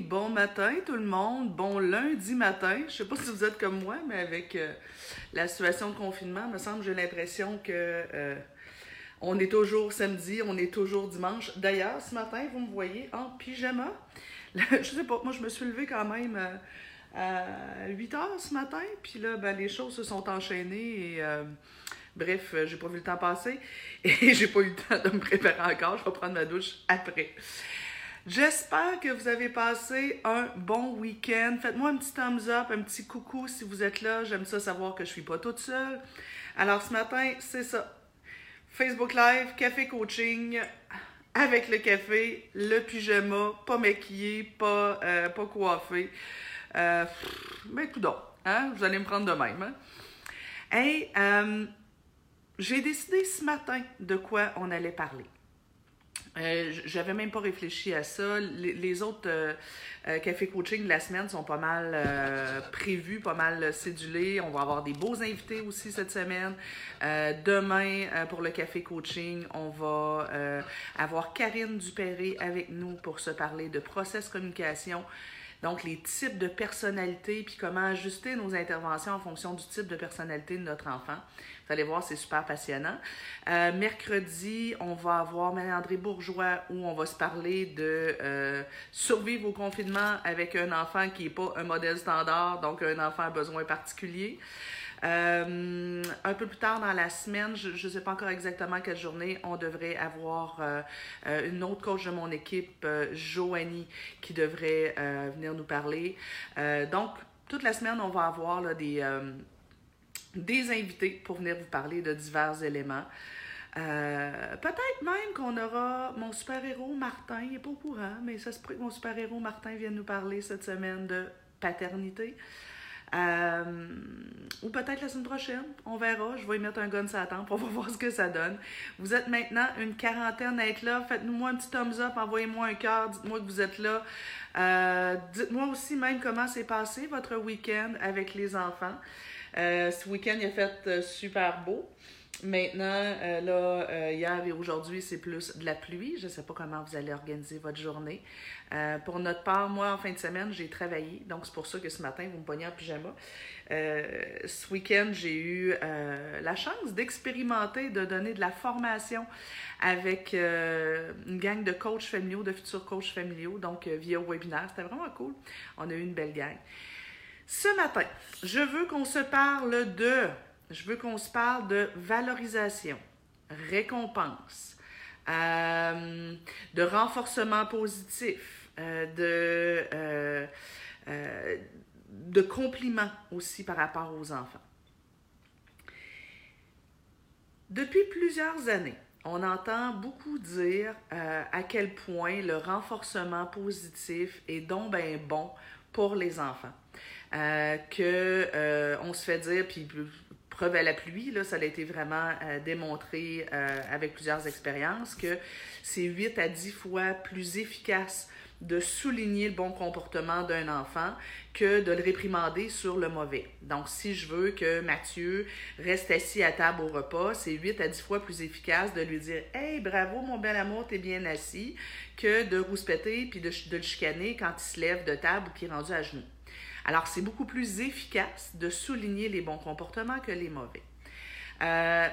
Bon matin tout le monde, bon lundi matin. Je sais pas si vous êtes comme moi, mais avec euh, la situation de confinement, me semble j'ai l'impression que euh, on est toujours samedi, on est toujours dimanche. D'ailleurs, ce matin, vous me voyez en pyjama. je sais pas, moi je me suis levée quand même euh, à 8 heures ce matin, puis là, ben, les choses se sont enchaînées et bref, j'ai pas vu le temps passer et j'ai pas eu le temps de me préparer encore. Je vais prendre ma douche après. J'espère que vous avez passé un bon week-end. Faites-moi un petit thumbs up, un petit coucou si vous êtes là. J'aime ça savoir que je suis pas toute seule. Alors ce matin, c'est ça. Facebook Live, café coaching, avec le café, le pyjama, pas maquillé, pas, euh, pas coiffé. Euh, mais tout hein? Vous allez me prendre de même. Hein? Hey, euh, j'ai décidé ce matin de quoi on allait parler. Euh, J'avais même pas réfléchi à ça. Les, autres euh, euh, cafés coaching de la semaine sont pas mal euh, prévus, pas mal cédulés. On va avoir des beaux invités aussi cette semaine. demain, pour le café coaching, on va avoir Karine Dupéré avec nous pour se parler de process communication. Donc, les types de personnalités, puis comment ajuster nos interventions en fonction du type de personnalité de notre enfant. Vous allez voir, c'est super passionnant. Euh, mercredi, on va avoir Marie-André Bourgeois où on va se parler de euh, survivre au confinement avec un enfant qui n'est pas un modèle standard, donc un enfant à besoin particulier. Euh, un peu plus tard dans la semaine, je ne sais pas encore exactement quelle journée, on devrait avoir une autre coach de mon équipe, Joanie, qui devrait venir nous parler. donc, toute la semaine, on va avoir des des invités pour venir vous parler de divers éléments. Euh, peut-être même qu'on aura mon super-héros Martin, il n'est pas au courant, mais ça se pourrait que mon super-héros Martin vienne nous parler cette semaine de paternité. Euh, ou peut-être la semaine prochaine, on verra. Je vais y mettre un gun la tempe, on va voir ce que ça donne. Vous êtes maintenant une quarantaine à être là. Faites-nous un petit thumbs up, envoyez-moi un cœur, dites-moi que vous êtes là. Euh, dites-moi aussi même comment s'est passé votre week-end avec les enfants. Euh, ce week-end, il a fait euh, super beau. Maintenant, euh, là, hier et aujourd'hui, c'est plus de la pluie. Je ne sais pas comment vous allez organiser votre journée. pour notre part, moi, en fin de semaine, j'ai travaillé. Donc, c'est pour ça que ce matin, vous me pognez en pyjama. ce week-end, j'ai eu la chance d'expérimenter, de donner de la formation avec une gang de coachs familiaux, de futurs coachs familiaux, donc via webinaire. C'était vraiment cool. On a eu une belle gang. Ce matin, je veux qu'on se parle de, je veux qu'on se parle de valorisation, récompense, euh, de renforcement positif, euh, de, euh, de compliments aussi par rapport aux enfants. Depuis plusieurs années, on entend beaucoup dire à quel point le renforcement positif est donc bien bon pour les enfants. Euh, que euh, on se fait dire, puis preuve à la pluie, là, ça a été vraiment euh, démontré avec plusieurs expériences, que c'est 8 à 10 fois plus efficace de souligner le bon comportement d'un enfant que de le réprimander sur le mauvais. Donc, si je veux que Mathieu reste assis à table au repas, c'est 8 à 10 fois plus efficace de lui dire Hey, bravo, mon bel amour, t'es bien assis, que de rouspéter puis de, de, le chicaner quand il se lève de table ou qu'il est rendu à genoux. Alors, c'est beaucoup plus efficace de souligner les bons comportements que les mauvais. Euh,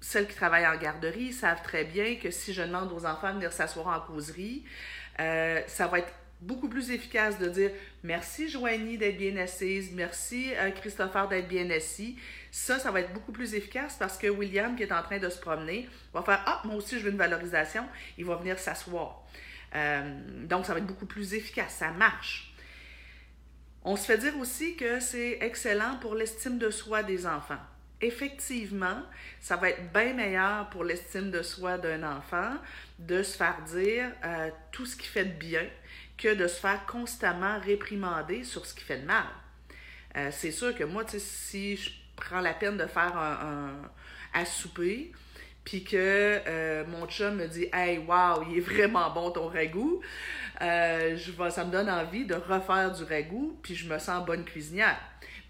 celles qui travaillent en garderie savent très bien que si je demande aux enfants de venir s'asseoir en causerie, euh, ça va être beaucoup plus efficace de dire merci Joanie d'être bien assise, merci euh, Christopher d'être bien assis. Ça, ça va être beaucoup plus efficace parce que William, qui est en train de se promener, va faire Ah, moi aussi, je veux une valorisation. Il va venir s'asseoir. donc, ça va être beaucoup plus efficace. Ça marche. On se fait dire aussi que c'est excellent pour l'estime de soi des enfants. Effectivement, ça va être bien meilleur pour l'estime de soi d'un enfant de se faire dire euh, tout ce qui fait de bien que de se faire constamment réprimander sur ce qui fait de mal. Euh, c'est sûr que moi, si je prends la peine de faire un, souper, puis que euh, mon chum me dit Hey, wow, il est vraiment bon ton ragoût, euh, je vais, ça me donne envie de refaire du ragoût, puis je me sens bonne cuisinière.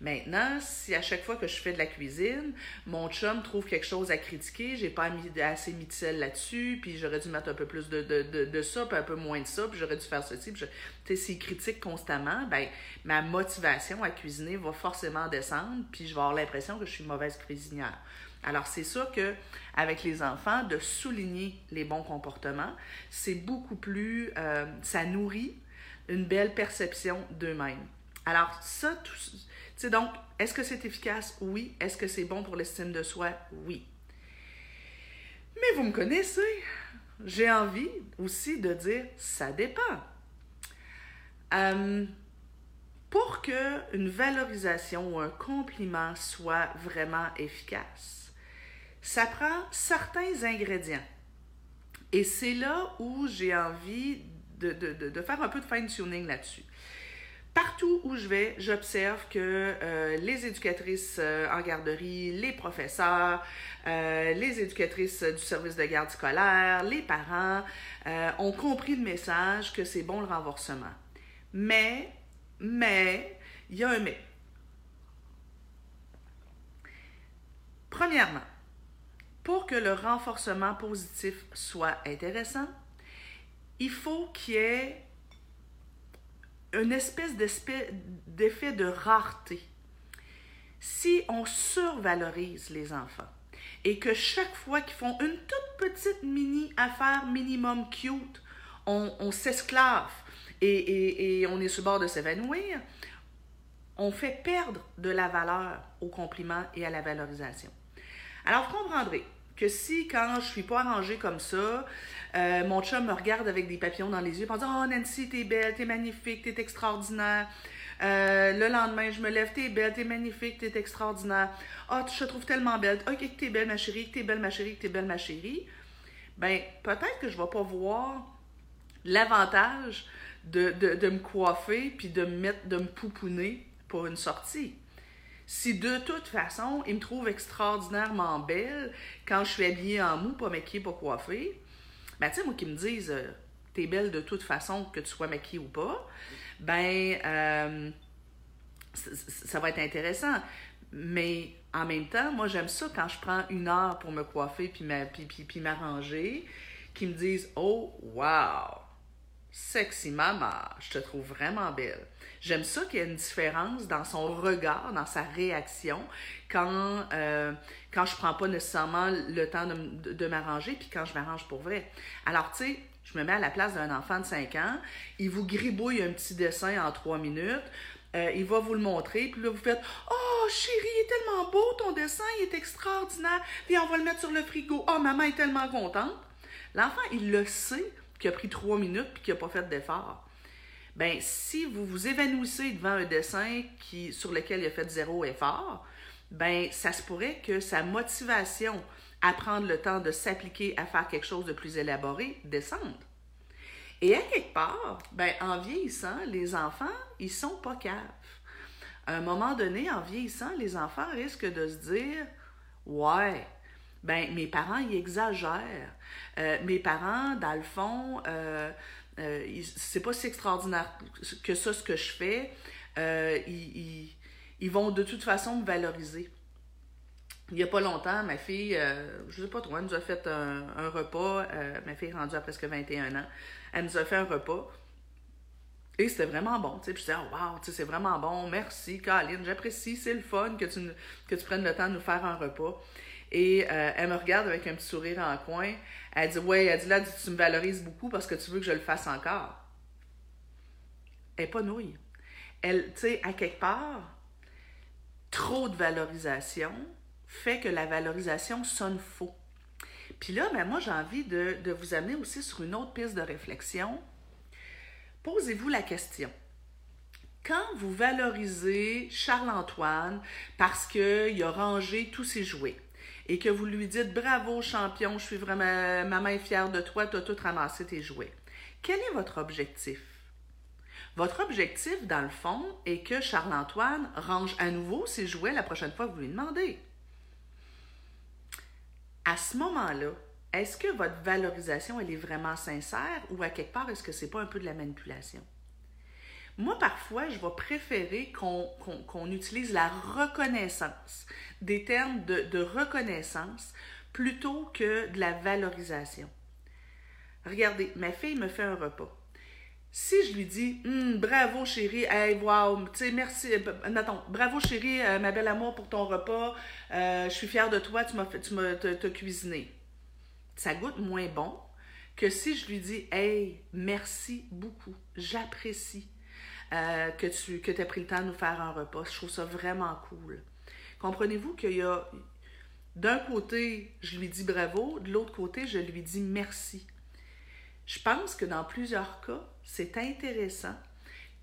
Maintenant, si à chaque fois que je fais de la cuisine, mon chum trouve quelque chose à critiquer, j'ai pas assez mis de sel là-dessus, puis j'aurais dû mettre un peu plus de, de, de, de ça, puis un peu moins de ça, puis j'aurais dû faire ceci, puis je... s'il critique constamment, ben ma motivation à cuisiner va forcément descendre, puis je vais avoir l'impression que je suis mauvaise cuisinière. Alors, c'est sûr que avec les enfants, de souligner les bons comportements, c'est beaucoup plus, euh, ça nourrit une belle perception d'eux-mêmes. Alors, ça, tout, sais, donc, est-ce que c'est efficace? Oui. Est-ce que c'est bon pour l'estime de soi? Oui. Mais vous me connaissez. J'ai envie aussi de dire ça dépend. Pour qu'une valorisation ou un compliment soit vraiment efficace, ça prend certains ingrédients. Et c'est là où j'ai envie de, de, faire un peu de fine-tuning là-dessus. Partout où je vais, j'observe que euh, les éducatrices euh, en garderie, les professeurs, euh, les éducatrices du service de garde scolaire, les parents ont compris le message que c'est bon le renforcement. Mais, mais, il y a un mais. Premièrement, pour que le renforcement positif soit intéressant, il faut qu'il y ait une espèce d'effet de rareté. Si on survalorise les enfants et que chaque fois qu'ils font une toute petite mini affaire minimum cute, on, s'esclave et, on est sur le bord de s'évanouir, on fait perdre de la valeur au compliment et à la valorisation. Alors, vous comprendrez que si, quand je suis pas arrangée comme ça, euh, mon chum me regarde avec des papillons dans les yeux en disant Oh Nancy, t'es belle, t'es magnifique, t'es extraordinaire. Euh, le lendemain, je me lève, t'es belle, t'es magnifique, t'es extraordinaire. oh, je te trouve tellement belle. Ok, que t'es belle, ma chérie, que t'es belle, ma chérie, que t'es belle, ma chérie. Ben, peut-être que je vais pas voir l'avantage de, de, de, me coiffer puis de me mettre, de me pouponner pour une sortie. Si de toute façon, il me trouve extraordinairement belle quand je suis habillée en mou, pas maquillée, pas coiffée, ben tu sais, moi qui me disent euh, t'es belle de toute façon, que tu sois maquillée ou pas, ben euh, ça va être intéressant. Mais en même temps, moi j'aime ça quand je prends une heure pour me coiffer puis m'arranger, qui me disent Oh wow! Sexy maman, je te trouve vraiment belle. J'aime ça qu'il y ait une différence dans son regard, dans sa réaction, quand, euh, quand je prends pas nécessairement le temps de, de, m'arranger, puis quand je m'arrange pour vrai. Alors, tu sais, je me mets à la place d'un enfant de 5 ans, il vous gribouille un petit dessin en 3 minutes, euh, il va vous le montrer, puis là, vous faites Oh, chérie, il est tellement beau ton dessin, il est extraordinaire, puis on va le mettre sur le frigo. Oh, maman est tellement contente. L'enfant, il le sait qui a pris trois minutes puis qui n'a pas fait d'effort. Ben, si vous vous évanouissez devant un dessin qui, sur lequel il a fait zéro effort, ben, ça se pourrait que sa motivation à prendre le temps de s'appliquer à faire quelque chose de plus élaboré descende. Et à quelque part, ben, en vieillissant, les enfants, ils sont pas caves. À un moment donné, en vieillissant, les enfants risquent de se dire Ouais, ben mes parents, ils exagèrent. Euh, mes parents, dans le fond, euh, euh, c'est pas si extraordinaire que ça ce que je fais. Ils, ils, vont de toute façon me valoriser. Il n'y a pas longtemps, ma fille, je sais pas trop, elle nous a fait un, repas. ma fille est rendue à presque 21 ans. Elle nous a fait un repas. Et c'était vraiment bon, tu sais. Puis je disais, oh, wow, tu c'est vraiment bon, merci, Caroline, j'apprécie, c'est le fun que tu, que tu prennes le temps de nous faire un repas. Et euh, elle me regarde avec un petit sourire en coin. Elle dit Ouais, elle dit là, tu me valorises beaucoup parce que tu veux que je le fasse encore. Elle n'est pas nouille. Elle, tu sais, à quelque part, trop de valorisation fait que la valorisation sonne faux. Puis là, ben, moi, j'ai envie de, de vous amener aussi sur une autre piste de réflexion. Posez-vous la question quand vous valorisez Charles-Antoine parce qu'il a rangé tous ses jouets, et que vous lui dites bravo champion, je suis vraiment maman est fière de toi, tu as tout ramassé tes jouets. Quel est votre objectif? Votre objectif, dans le fond, est que Charles-Antoine range à nouveau ses jouets la prochaine fois que vous lui demandez. à ce moment-là, est-ce que votre valorisation, elle est vraiment sincère ou à quelque part, est-ce que c'est pas un peu de la manipulation? Moi, parfois, je vais préférer qu'on utilise la reconnaissance, des termes de, de, reconnaissance, plutôt que de la valorisation. Regardez, ma fille me fait un repas. Si je lui dis hum, bravo chérie, hey wow, tu sais merci, euh, attends, bravo chérie, euh, ma belle amour pour ton repas, euh, je suis fière de toi, tu m'as tu m'as cuisiné. Ça goûte moins bon que si je lui dis hey merci beaucoup, j'apprécie que tu que aies pris le temps de nous faire un repas, je trouve ça vraiment cool. Comprenez-vous qu'il y a d'un côté je lui dis bravo, de l'autre côté je lui dis merci. Je pense que dans plusieurs cas, c'est intéressant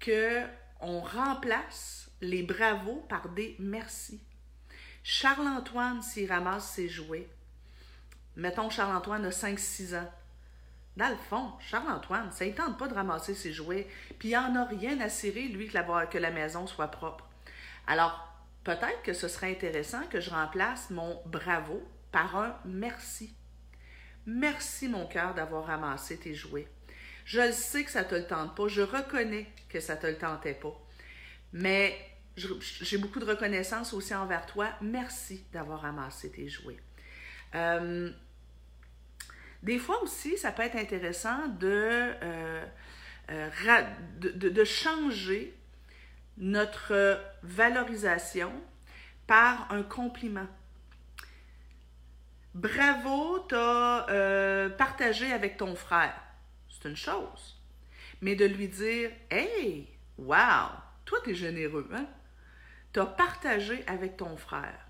qu'on remplace les bravos par des merci. Charles-Antoine, s'il ramasse ses jouets, mettons Charles-Antoine a 5-6 ans. Dans le fond, Charles-Antoine, ça ne tente pas de ramasser ses jouets, puis il n'en a rien à cirer, lui, que la, maison soit propre. Alors, peut-être que ce serait intéressant que je remplace mon bravo par un merci. Merci, mon cœur, d'avoir ramassé tes jouets. Je le sais que ça ne te le tente pas. Je reconnais que ça ne te le tentait pas. Mais j'ai beaucoup de reconnaissance aussi envers toi. Merci d'avoir ramassé tes jouets. Euh, des fois aussi, ça peut être intéressant de, euh, euh, de, changer notre valorisation par un compliment. Bravo, tu as partagé avec ton frère c'est une chose. Mais de lui dire Hey, wow, toi, tu es généreux, hein? Tu as partagé avec ton frère.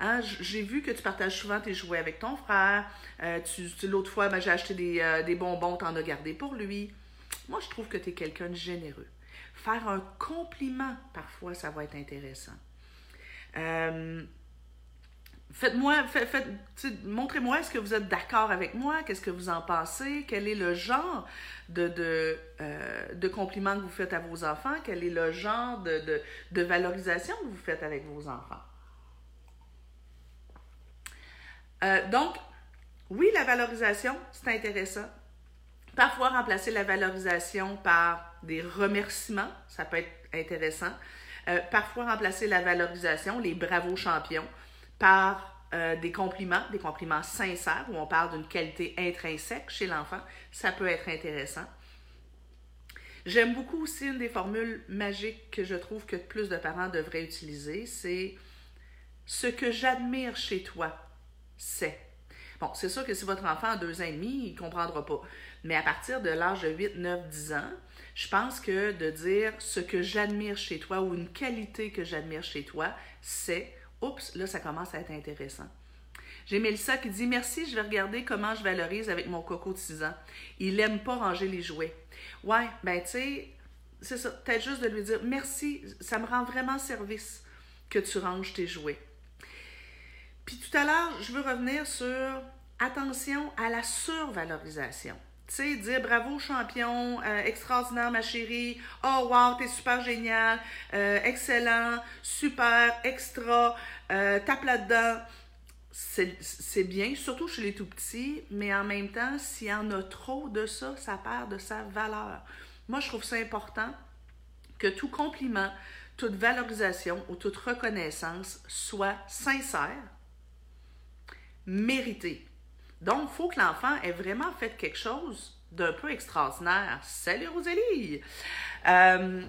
Hein? J'ai vu que tu partages souvent tes jouets avec ton frère. Euh, tu, L'autre fois, ben, j'ai acheté des, euh, des bonbons, tu en as gardé pour lui. Moi, je trouve que tu es quelqu'un de généreux. Faire un compliment, parfois, ça va être intéressant. Euh, Faites-moi, faites, montrez-moi, est-ce que vous êtes d'accord avec moi? Qu'est-ce que vous en pensez? Quel est le genre de, de, euh, que vous faites à vos enfants? Quel est le genre de valorisation que vous faites avec vos enfants? Euh, donc, oui, la valorisation, c'est intéressant. Parfois, remplacer la valorisation par des remerciements, ça peut être intéressant. Euh, parfois, remplacer la valorisation, les bravos champions, par euh, des compliments, des compliments sincères, où on parle d'une qualité intrinsèque chez l'enfant, ça peut être intéressant. J'aime beaucoup aussi une des formules magiques que je trouve que plus de parents devraient utiliser, c'est ce que j'admire chez toi, c'est. Bon, c'est sûr que si votre enfant a deux ans et demi, il ne comprendra pas. Mais à partir de l'âge de 8, 9, 10 ans, je pense que de dire ce que j'admire chez toi ou une qualité que j'admire chez toi, c'est oups, là, ça commence à être intéressant. J'ai Mélissa qui dit Merci, je vais regarder comment je valorise avec mon coco de 6 ans. Il n'aime pas ranger les jouets. Ouais, ben tu sais, c'est ça. Peut-être juste de lui dire Merci, ça me rend vraiment service que tu ranges tes jouets. Puis tout à l'heure, je veux revenir sur attention à la survalorisation. Tu sais, dire bravo champion, euh, extraordinaire ma chérie, oh wow, t'es super génial, euh, excellent, super, extra, euh, tape là-dedans. C'est bien, surtout chez les tout petits, mais en même temps, s'il y en a trop de ça, ça perd de sa valeur. Moi, je trouve ça important que tout compliment, toute valorisation ou toute reconnaissance soit sincère, méritée. Donc, il faut que l'enfant ait vraiment fait quelque chose d'un peu extraordinaire. Salut Rosalie! Euh,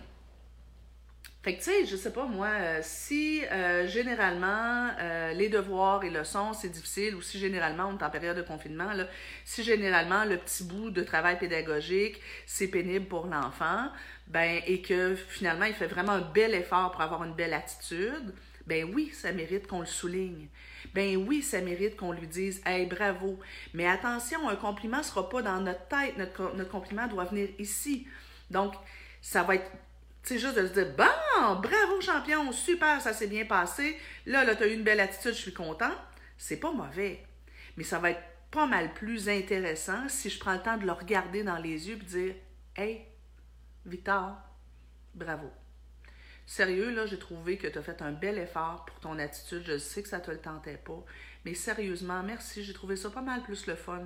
fait que, tu sais, je sais pas, moi, euh, si euh, généralement les devoirs et leçons, c'est difficile, ou si généralement on est en période de confinement, là, si généralement le petit bout de travail pédagogique, c'est pénible pour l'enfant, ben, et que finalement il fait vraiment un bel effort pour avoir une belle attitude, ben oui, ça mérite qu'on le souligne ben oui, ça mérite qu'on lui dise Hey, bravo. Mais attention, un compliment ne sera pas dans notre tête. Notre, compliment doit venir ici. Donc, ça va être c'est juste de se dire Bon, bravo champion, super, ça s'est bien passé. Là, là, tu as eu une belle attitude, je suis content. C'est pas mauvais. Mais ça va être pas mal plus intéressant si je prends le temps de le regarder dans les yeux et dire Hey, Victor, bravo. Sérieux, là, j'ai trouvé que tu as fait un bel effort pour ton attitude. Je sais que ça ne te le tentait pas, Mais sérieusement, merci. J'ai trouvé ça pas mal plus le fun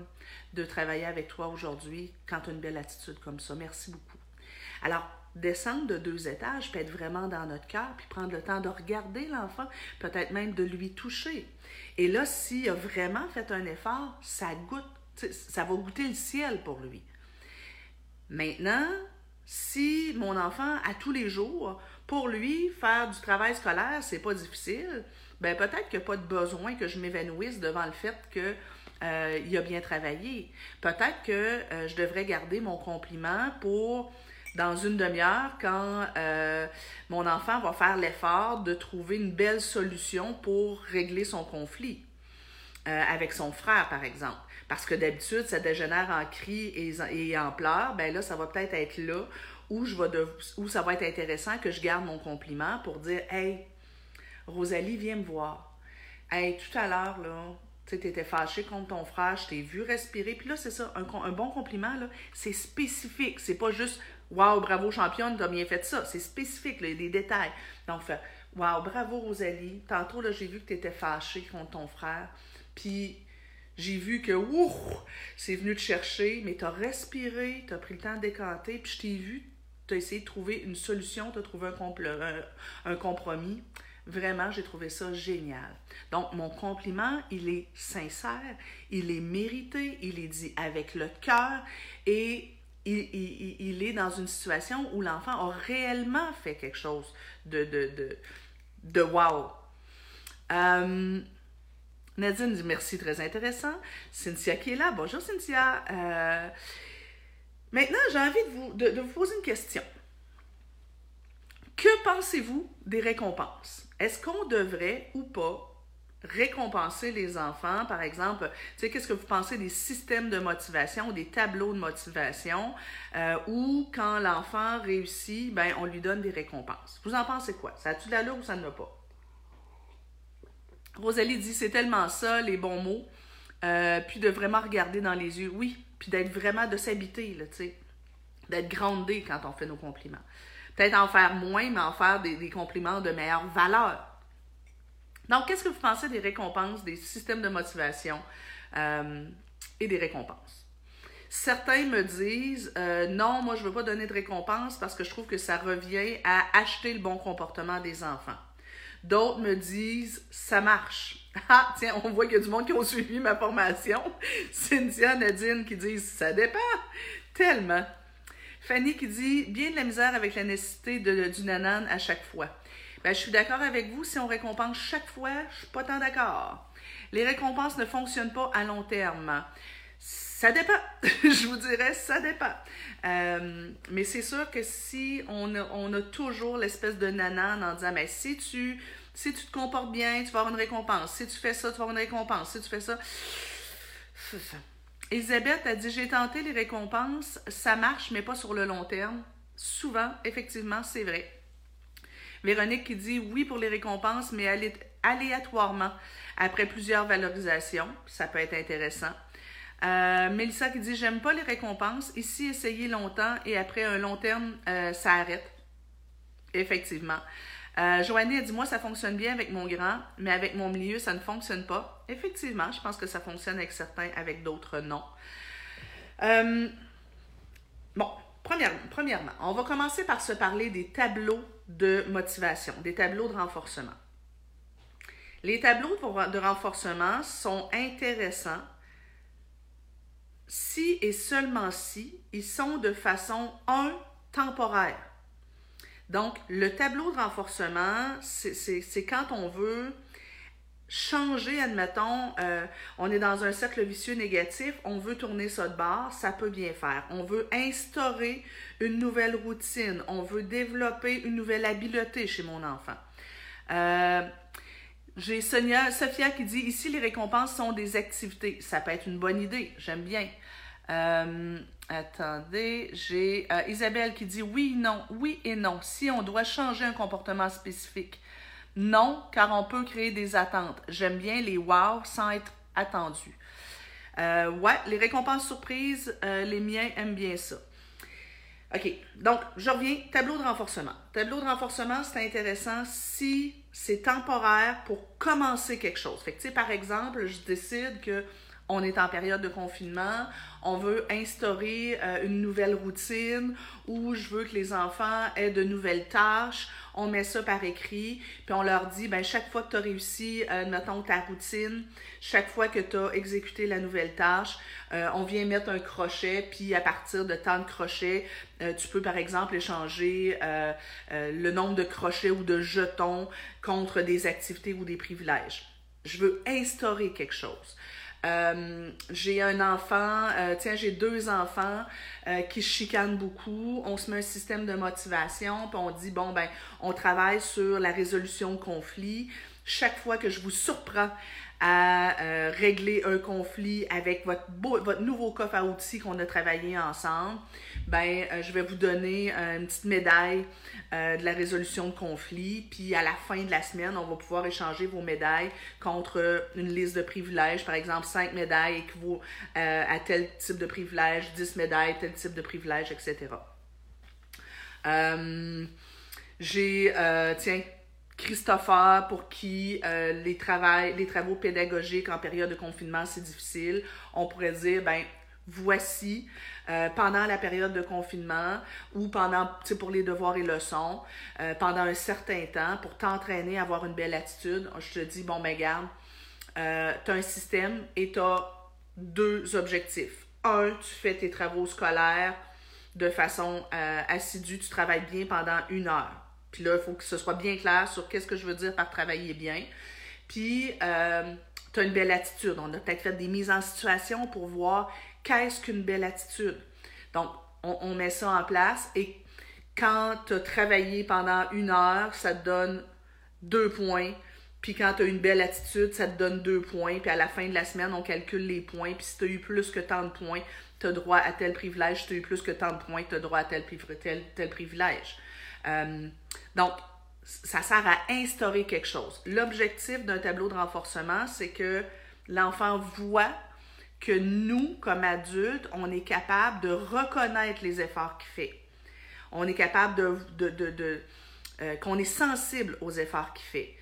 de travailler avec toi aujourd'hui quand tu as une belle attitude comme ça. Merci beaucoup. Alors, descendre de deux étages peut être vraiment dans notre cœur, puis prendre le temps de regarder l'enfant, peut-être même de lui toucher. Et là, s'il a vraiment fait un effort, ça goûte, ça va goûter le ciel pour lui. Maintenant, si mon enfant, à tous les jours, pour lui, faire du travail scolaire, c'est pas difficile, ben peut-être qu'il n'y a pas de besoin que je m'évanouisse devant le fait que euh, il a bien travaillé. Peut-être que euh, je devrais garder mon compliment pour dans une demi-heure quand euh, mon enfant va faire l'effort de trouver une belle solution pour régler son conflit avec son frère, par exemple. Parce que d'habitude, ça dégénère en cris et, en pleurs. Ben là, ça va peut-être être là où, je vais où ça va être intéressant que je garde mon compliment pour dire Hey, Rosalie, viens me voir. Hey, tout à l'heure, là, tu étais fâché contre ton frère, je t'ai vu respirer. Puis là, c'est ça, un, bon compliment, là, c'est spécifique. C'est pas juste Waouh, bravo championne, t'as bien fait ça. C'est spécifique, là, des détails. Donc, Waouh, bravo Rosalie. Tantôt, là, j'ai vu que tu étais fâché contre ton frère. Puis, j'ai vu que, ouh, c'est venu te chercher, mais tu as respiré, tu as pris le temps de décanter, puis je t'ai vu, tu as essayé de trouver une solution, tu as trouvé un, un compromis. Vraiment, j'ai trouvé ça génial. Donc, mon compliment, il est sincère, il est mérité, il est dit avec le cœur et il, est dans une situation où l'enfant a réellement fait quelque chose de, de, de, de wow. Euh, Nadine dit merci, très intéressant. Cynthia qui est là. Bonjour Cynthia. Euh, maintenant, j'ai envie de vous, de vous poser une question. Que pensez-vous des récompenses? Est-ce qu'on devrait ou pas récompenser les enfants, par exemple, tu sais, qu'est-ce que vous pensez des systèmes de motivation, des tableaux de motivation, euh, où quand l'enfant réussit, ben, on lui donne des récompenses? Vous en pensez quoi? Ça a-tu de ou ça ne l'a pas? Rosalie dit, c'est tellement ça, les bons mots, euh, puis de vraiment regarder dans les yeux, oui, puis d'être vraiment, de s'habiter, là, tu sais, d'être grandé quand on fait nos compliments. Peut-être en faire moins, mais en faire des, compliments de meilleure valeur. Donc, qu'est-ce que vous pensez des récompenses, des systèmes de motivation euh, et des récompenses? Certains me disent euh, non, moi je ne veux pas donner de récompense parce que je trouve que ça revient à acheter le bon comportement des enfants. D'autres me disent ça marche. Ah, tiens, on voit qu'il y a du monde qui a suivi ma formation. Cynthia, Nadine qui disent ça dépend. Tellement. Fanny qui dit bien de la misère avec la nécessité de, du nanan à chaque fois. Ben, je suis d'accord avec vous. Si on récompense chaque fois, je suis pas tant d'accord. Les récompenses ne fonctionnent pas à long terme. Ça dépend. je vous dirais, ça dépend. Euh, mais c'est sûr que si on a, on a toujours l'espèce de nanan en disant, mais ben, si tu, si tu te comportes bien, tu vas avoir une récompense. Si tu fais ça, tu vas avoir une récompense. Si tu fais ça, Elisabeth a dit J'ai tenté les récompenses, ça marche, mais pas sur le long terme. Souvent, effectivement, c'est vrai. Véronique qui dit Oui pour les récompenses, mais aléatoirement, après plusieurs valorisations. Ça peut être intéressant. Euh, Mélissa qui dit J'aime pas les récompenses. Ici, essayer longtemps et après un long terme, euh, ça arrête. Effectivement. Euh, Joanie a dit Moi, ça fonctionne bien avec mon grand, mais avec mon milieu, ça ne fonctionne pas. Effectivement, je pense que ça fonctionne avec certains, avec d'autres, non. Euh, bon, premièrement, on va commencer par se parler des tableaux de motivation, des tableaux de renforcement. Les tableaux de renforcement sont intéressants si et seulement si ils sont de façon, un, temporaire. Donc, le tableau de renforcement, c'est quand on veut changer, admettons, euh, on est dans un cercle vicieux négatif, on veut tourner ça de bord, ça peut bien faire. On veut instaurer une nouvelle routine, on veut développer une nouvelle habileté chez mon enfant. Euh, j'ai Sonia, Sophia qui dit ici les récompenses sont des activités. Ça peut être une bonne idée, j'aime bien. Euh, attendez, j'ai euh, Isabelle qui dit oui, non, oui et non. Si on doit changer un comportement spécifique, non, car on peut créer des attentes. J'aime bien les wow sans être attendu. Euh, ouais, les récompenses surprises, les miens aiment bien ça. OK. Donc, je reviens. Tableau de renforcement. Tableau de renforcement, c'est intéressant si c'est temporaire pour commencer quelque chose. Fait que, tu sais, par exemple, je décide que on est en période de confinement, on veut instaurer euh, une nouvelle routine ou je veux que les enfants aient de nouvelles tâches, on met ça par écrit, puis on leur dit, ben chaque fois que tu as réussi, euh, mettons, ta routine, chaque fois que tu as exécuté la nouvelle tâche, euh, on vient mettre un crochet, puis à partir de tant de crochets, tu peux par exemple échanger le nombre de crochets ou de jetons contre des activités ou des privilèges. Je veux instaurer quelque chose. Euh, j'ai un enfant, euh, tiens, j'ai deux enfants euh, qui chicanent beaucoup. On se met un système de motivation, puis on dit, bon, ben, on travaille sur la résolution de conflits. Chaque fois que je vous surprends à régler un conflit avec votre, votre nouveau coffre à outils qu'on a travaillé ensemble, ben, je vais vous donner une petite médaille euh, de la résolution de conflits. Puis à la fin de la semaine, on va pouvoir échanger vos médailles contre une liste de privilèges. Par exemple, 5 médailles équivaut euh, à tel type de privilège, 10 médailles, tel type de privilège, etc. Euh, j'ai, tiens, Christopher, pour qui les, les travaux pédagogiques en période de confinement, c'est difficile. On pourrait dire, ben, voici euh, pendant la période de confinement ou pendant, pour les devoirs et leçons, euh, pendant un certain temps, pour t'entraîner à avoir une belle attitude, je te dis, bon, ben garde, euh, tu as un système et tu as deux objectifs. Un, tu fais tes travaux scolaires de façon assidue, tu travailles bien pendant une heure. Puis là, il faut que ce soit bien clair sur qu'est-ce que je veux dire par travailler bien. Puis, tu as une belle attitude. On a peut-être fait des mises en situation pour voir qu'est-ce qu'une belle attitude. Donc, on, met ça en place et quand tu as travaillé pendant une heure, ça te donne deux points. Puis quand tu as une belle attitude, ça te donne deux points. Puis à la fin de la semaine, on calcule les points. Puis si tu as eu plus que tant de points, tu as droit à tel privilège. Si tu as eu plus que tant de points, tu as droit à tel privilège. Euh, donc, ça sert à instaurer quelque chose. L'objectif d'un tableau de renforcement, c'est que l'enfant voit que nous, comme adultes, on est capable de reconnaître les efforts qu'il fait. On est capable de, euh, qu'on est sensible aux efforts qu'il fait.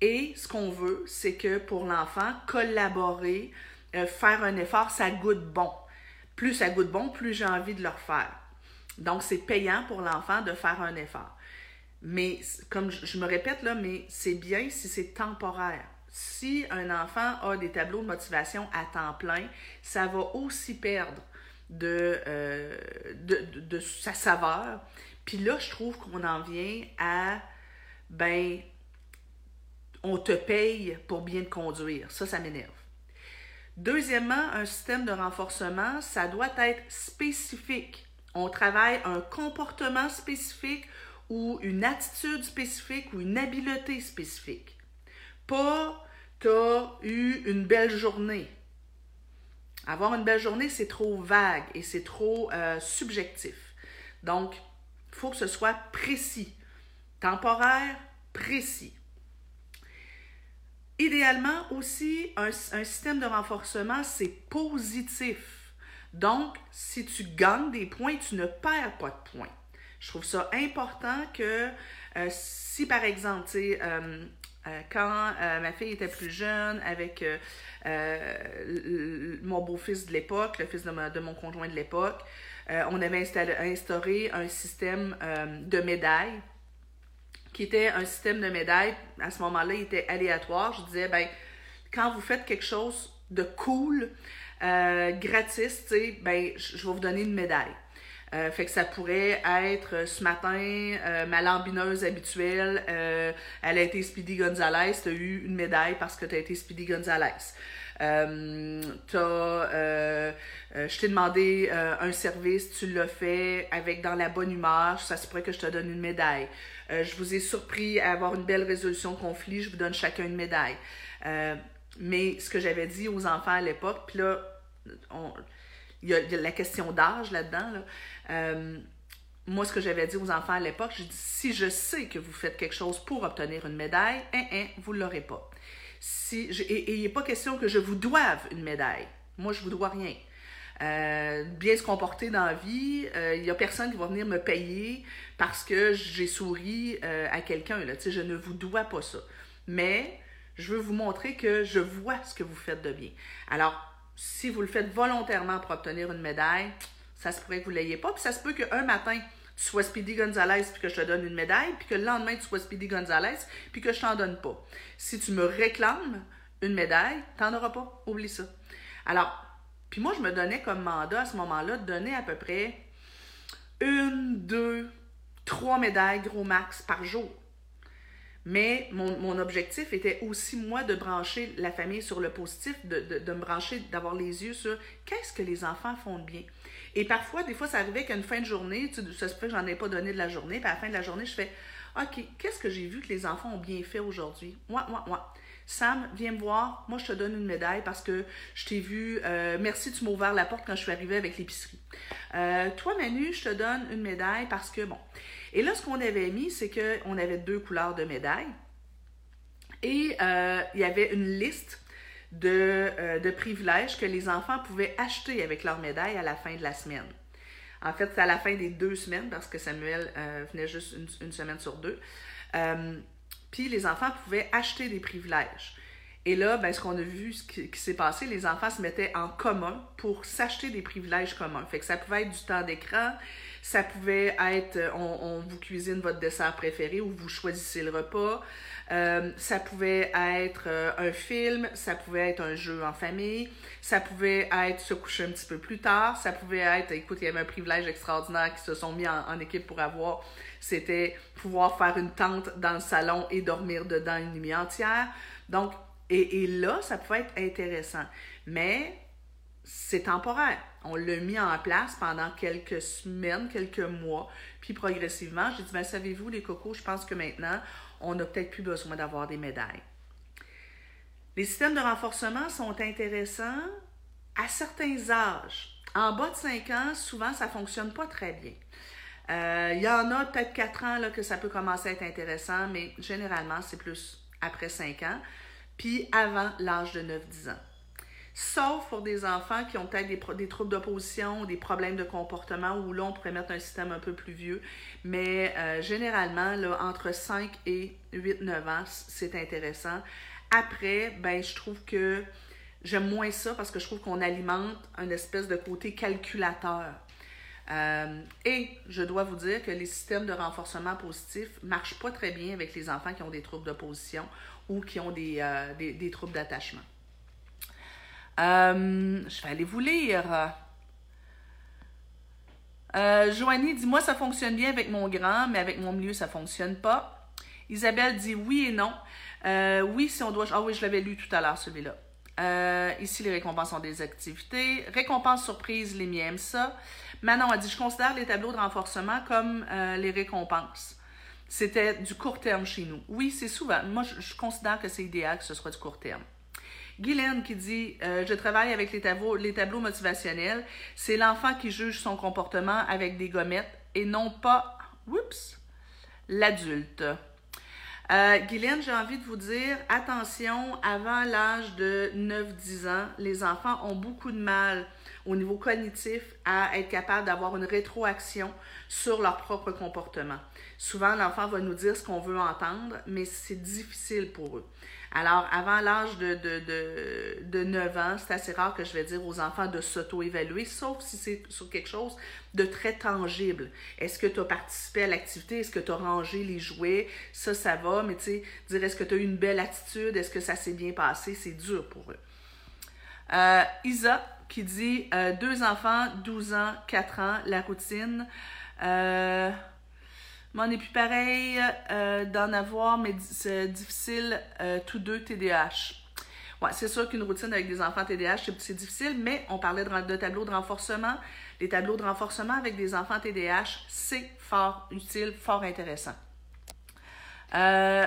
Et ce qu'on veut, c'est que pour l'enfant, collaborer, euh, faire un effort, ça goûte bon. Plus ça goûte bon, plus j'ai envie de le refaire. Donc, c'est payant pour l'enfant de faire un effort. Mais, comme je me répète là, mais c'est bien si c'est temporaire si un enfant a des tableaux de motivation à temps plein, ça va aussi perdre de, euh, de, sa saveur. Puis là, je trouve qu'on en vient à, ben, on te paye pour bien te conduire. Ça, ça m'énerve. Deuxièmement, un système de renforcement, ça doit être spécifique. On travaille un comportement spécifique ou une attitude spécifique ou une habileté spécifique pas t'as eu une belle journée. Avoir une belle journée, c'est trop vague et c'est trop euh, subjectif. Donc, il faut que ce soit précis, temporaire, précis. Idéalement aussi, un, un système de renforcement, c'est positif. Donc, si tu gagnes des points, tu ne perds pas de points. Je trouve ça important que euh, si, par exemple, tu euh, euh, quand ma fille était plus jeune, avec mon beau-fils de l'époque, le fils de, mon conjoint de l'époque, on avait instauré un système de médailles qui était un système de médailles. À ce moment-là, il était aléatoire. Je disais, ben, quand vous faites quelque chose de cool, gratis, ben, je vais vous donner une médaille. Euh, fait que ça pourrait être euh, ce matin, euh, ma lambineuse habituelle, elle a été Speedy Gonzalez, tu as eu une médaille parce que tu as été Speedy Gonzalez. Euh, je t'ai demandé un service, tu l'as fait avec dans la bonne humeur, ça se pourrait que je te donne une médaille. je vous ai surpris à avoir une belle résolution de conflit, je vous donne chacun une médaille. mais ce que j'avais dit aux enfants à l'époque, puis là, il y, a, la question d'âge là-dedans. Euh, moi, ce que j'avais dit aux enfants à l'époque, j'ai dit si je sais que vous faites quelque chose pour obtenir une médaille, hein, hein, vous ne l'aurez pas. Si et il n'est pas question que je vous doive une médaille. Moi, je ne vous dois rien. euh, bien se comporter dans la vie. Euh, Il n'y a personne qui va venir me payer parce que j'ai souri euh, à quelqu'un. Là. Je ne vous dois pas ça. Mais je veux vous montrer que je vois ce que vous faites de bien. Alors, si vous le faites volontairement pour obtenir une médaille, ça se pourrait que vous ne l'ayez pas. Puis ça se peut qu'un matin, tu sois Speedy Gonzalez puis que je te donne une médaille, puis que le lendemain, tu sois Speedy Gonzalez puis que je t'en donne pas. Si tu me réclames une médaille, tu n'en auras pas. Oublie ça. Alors, puis moi, je me donnais comme mandat à ce moment-là de donner à peu près une, deux, trois médailles gros max par jour. Mais mon, objectif était aussi, moi, de brancher la famille sur le positif, de me brancher, d'avoir les yeux sur qu'est-ce que les enfants font de bien. Et parfois, des fois, ça arrivait qu'à une fin de journée, tu, ça se fait que j'en ai pas donné de la journée, puis à la fin de la journée, je fais OK, qu'est-ce que j'ai vu que les enfants ont bien fait aujourd'hui? Moi, moi, moi. Sam, viens me voir. Moi, je te donne une médaille parce que je t'ai vu. Euh, merci, tu m'as ouvert la porte quand je suis arrivée avec l'épicerie. Euh, toi, Manu, je te donne une médaille parce que, bon. Et là, ce qu'on avait mis, c'est qu'on avait deux couleurs de médailles. Et euh, il y avait une liste de, euh, de, privilèges que les enfants pouvaient acheter avec leur médaille à la fin de la semaine. En fait, c'est à la fin des deux semaines parce que Samuel euh, venait juste une, semaine sur deux. Puis les enfants pouvaient acheter des privilèges. Et là, ben, ce qu'on a vu, ce qui, qui s'est passé, les enfants se mettaient en commun pour s'acheter des privilèges communs. Fait que ça pouvait être du temps d'écran, ça pouvait être, on, on, vous cuisine votre dessert préféré ou vous choisissez le repas. Euh, ça pouvait être euh, un film, ça pouvait être un jeu en famille, ça pouvait être se coucher un petit peu plus tard, ça pouvait être, écoute, il y avait un privilège extraordinaire qui se sont mis en, en équipe pour avoir, c'était pouvoir faire une tente dans le salon et dormir dedans une nuit entière. Donc, et, et là, ça pouvait être intéressant. Mais c'est temporaire. On l'a mis en place pendant quelques semaines, quelques mois, puis progressivement, j'ai dit, ben, savez-vous, les cocos, je pense que maintenant, on n'a peut-être plus besoin d'avoir des médailles. Les systèmes de renforcement sont intéressants à certains âges. En bas de 5 ans, souvent, ça ne fonctionne pas très bien. Euh, il y en a peut-être 4 ans là, que ça peut commencer à être intéressant, mais généralement, c'est plus après 5 ans, puis avant l'âge de 9-10 ans. Sauf pour des enfants qui ont peut-être des, troubles d'opposition, des problèmes de comportement, où là, on pourrait mettre un système un peu plus vieux. Mais euh, généralement, là, entre 5 et 8-9 ans, c'est intéressant. Après, ben, je trouve que j'aime moins ça parce que je trouve qu'on alimente un espèce de côté calculateur. Euh, et je dois vous dire que les systèmes de renforcement positif ne marchent pas très bien avec les enfants qui ont des troubles d'opposition ou qui ont des, euh, des troubles d'attachement. Euh, je vais aller vous lire. Euh, Joanie dit Moi, ça fonctionne bien avec mon grand, mais avec mon milieu, ça ne fonctionne pas. Isabelle dit oui et non. Euh, oui, si on doit. Ah oui, je l'avais lu tout à l'heure, celui-là. Ici, les récompenses sont des activités. Récompenses surprises, les miens ça. Manon a dit Je considère les tableaux de renforcement comme les récompenses. C'était du court terme chez nous. Oui, c'est souvent. Moi, je considère que c'est idéal que ce soit du court terme. Guylaine qui dit euh, Je travaille avec les tableaux, les tableaux motivationnels. C'est l'enfant qui juge son comportement avec des gommettes et non pas, l'adulte. Euh, Guylaine, j'ai envie de vous dire attention, avant l'âge de 9-10 ans, les enfants ont beaucoup de mal au niveau cognitif à être capable d'avoir une rétroaction sur leur propre comportement. Souvent, l'enfant va nous dire ce qu'on veut entendre, mais c'est difficile pour eux. Alors, avant l'âge de, de, de, de 9 ans, c'est assez rare que je vais dire aux enfants de s'auto-évaluer, sauf si c'est sur quelque chose de très tangible. Est-ce que tu as participé à l'activité? Est-ce que tu as rangé les jouets? Ça, ça va, mais tu sais, dire est-ce que tu as eu une belle attitude? Est-ce que ça s'est bien passé? C'est dur pour eux. Euh, Isa qui dit euh, deux enfants, 12 ans, 4 ans, la routine. Euh, mais on n'est plus pareil euh, d'en avoir, mais c'est difficile, euh, tous deux TDAH. Ouais, c'est sûr qu'une routine avec des enfants TDAH, c'est difficile, mais on parlait de, tableaux de renforcement. Les tableaux de renforcement avec des enfants TDAH, c'est fort utile, fort intéressant. Euh,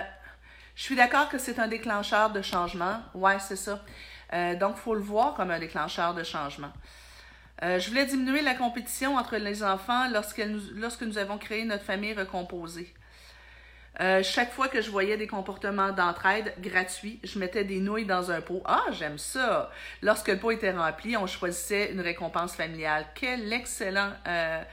je suis d'accord que c'est un déclencheur de changement. Ouais, c'est ça. Donc, il faut le voir comme un déclencheur de changement. Euh, je voulais diminuer la compétition entre les enfants lorsque nous, avons créé notre famille recomposée. Euh, chaque fois que je voyais des comportements d'entraide gratuits, je mettais des nouilles dans un pot. Ah, j'aime ça. Lorsque le pot était rempli, on choisissait une récompense familiale. Quel excellent, euh,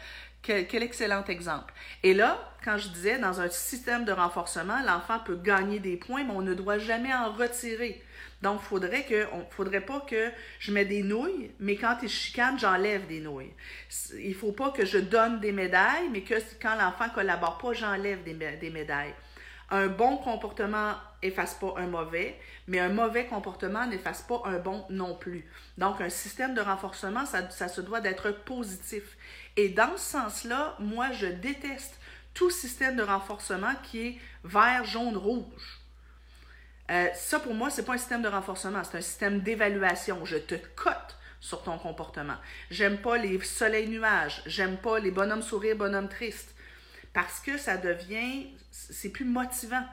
quel, excellent exemple. Et là, quand je disais dans un système de renforcement, l'enfant peut gagner des points, mais on ne doit jamais en retirer. Donc, faudrait que, faudrait pas que je mette des nouilles, mais quand il chicane, j'enlève des nouilles. Il faut pas que je donne des médailles, mais que quand l'enfant collabore pas, j'enlève des, des médailles. Un bon comportement efface pas un mauvais, mais un mauvais comportement n'efface pas un bon non plus. Donc, un système de renforcement, ça, ça se doit d'être positif. Et dans ce sens-là, moi, je déteste tout système de renforcement qui est vert, jaune, rouge. Euh, ça, pour moi, c'est pas un système de renforcement, c'est un système d'évaluation. Je te cote sur ton comportement. J'aime pas les soleils-nuages. J'aime pas les bonhommes sourires, bonhommes tristes. Parce que ça devient, c'est plus motivant.